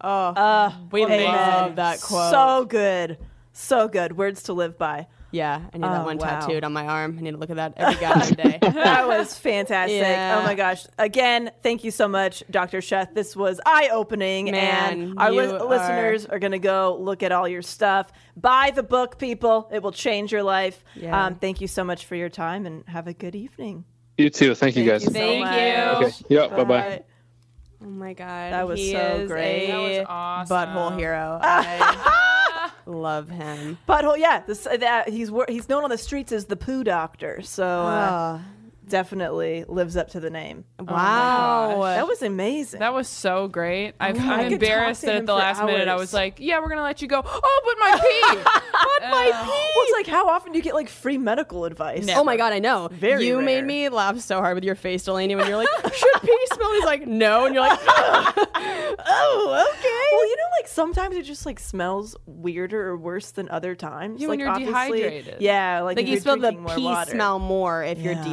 Oh, uh, We amen. love that quote. So good. So good. Words to live by. Yeah, I need that one wow. tattooed on my arm. I need to look at that every goddamn day. that was fantastic. Yeah. Oh my gosh. Again, thank you so much, Dr. Sheth. This was eye opening. And our you lis- listeners are going to go look at all your stuff. Buy the book, people. It will change your life. Yeah. Um, thank you so much for your time and have a good evening. You too. Thank you guys. so Thank much. you. Okay. Yeah. Bye bye. Oh my god, That was he so is great. A That was awesome. Butthole hero. I love him. Butthole, yeah. This, uh, that, he's wor- he's known on the streets as the poo doctor. So uh, Oh, definitely lives up to the name. Oh wow. That was amazing. That was so great. I, I I'm embarrassed that at the for last minute I was like, "Yeah, we're gonna let you go." Oh, but my pee. But my pee. Well, it's like how often do you get like free medical advice? No. Oh my god, I know. Very you rare. made me laugh so hard with your face, Delanie, when you're like, "Should pee smell?" He's like, "No," and you're like, Oh, okay. Well, you know, like sometimes it just like smells weirder or worse than other times. Yeah, like when you're dehydrated. Yeah, like, "Like you you're smell the more pee water. smell more if you're Yeah.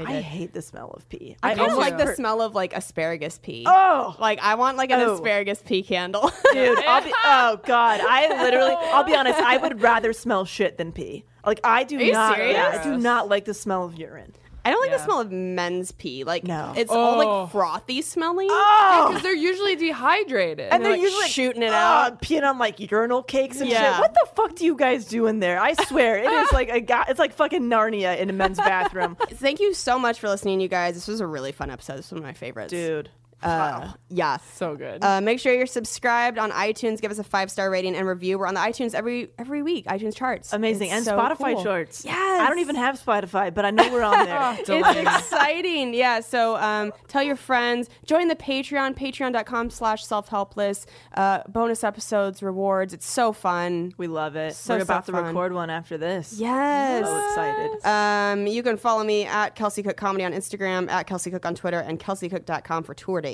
Dehydrated." I hate the smell of pee. I kind of like the smell of like asparagus pee. Oh, Like I want like an Oh. asparagus pee candle. dude. I'll be, oh god, I literally. I'll be honest. I would rather smell shit than pee. Like I do you not. Yeah, I do not like the smell of urine. I don't like the Yeah. smell of men's pee. Like No. it's all Oh. like frothy smelling. Oh, Because they're usually dehydrated. and they're like, usually shooting it oh, out. peeing on like urinal cakes and Yeah. shit. What the fuck do you guys do in there? I swear, it is like a guy. It's like fucking Narnia in a men's bathroom, Thank you so much for listening, you guys. This was a really fun episode. This was one of my favorites. dude. Uh, yeah. so good. Uh, make sure you're subscribed on iTunes. Give us a five star rating and review. We're on the iTunes every every week. iTunes charts. Amazing. It's and so Spotify cool. charts. Yes. I don't even have Spotify, but I know we're on there. It's exciting. Yeah. So um, tell your friends. Join the Patreon, patreon.com slash self helpless. Uh, bonus episodes, rewards. It's so fun. we love it. So, we're so about to fun. record one after this. Yes. So excited. Um, you can follow me at Kelsey Cook Comedy on Instagram, at Kelsey Cook on Twitter, and kelseycook.com for tour dates.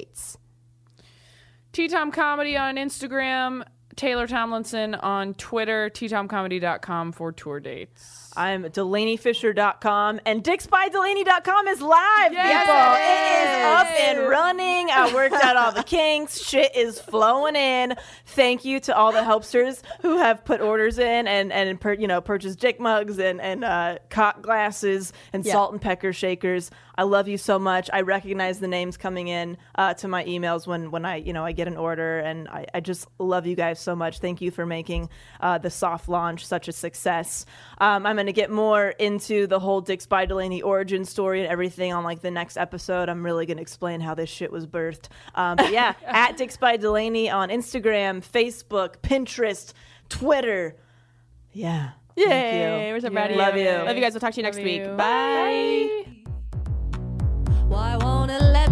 T Tom Comedy on Instagram, Taylor Tomlinson on Twitter, ttomcomedy.com for tour dates. I'm DelanieFischer.com and DicksByDelanie.com is live, Yes, people. it It is up and running. I worked out all the kinks. Shit is flowing in. Thank you to all the helpsters who have put orders in and and per, you know purchased dick mugs and and uh, cock glasses and Yeah. salt and pecker shakers. I love you so much. I recognize the names coming in uh, to my emails when when I you know I get an order and I, I just love you guys so much. Thank you for making uh, the soft launch such a success. Um, I'm going to get more into the whole Dicks By Delanie origin story and everything on like the next episode. I'm really going to explain how this shit was birthed. Um, but yeah, at Dicks By Delanie on Instagram, Facebook, Pinterest, Twitter. Yeah. Thank Yay! you. We're so proud of you. Love you. you. Love you guys. We'll talk to you next Love week. you. Bye. Why won't it let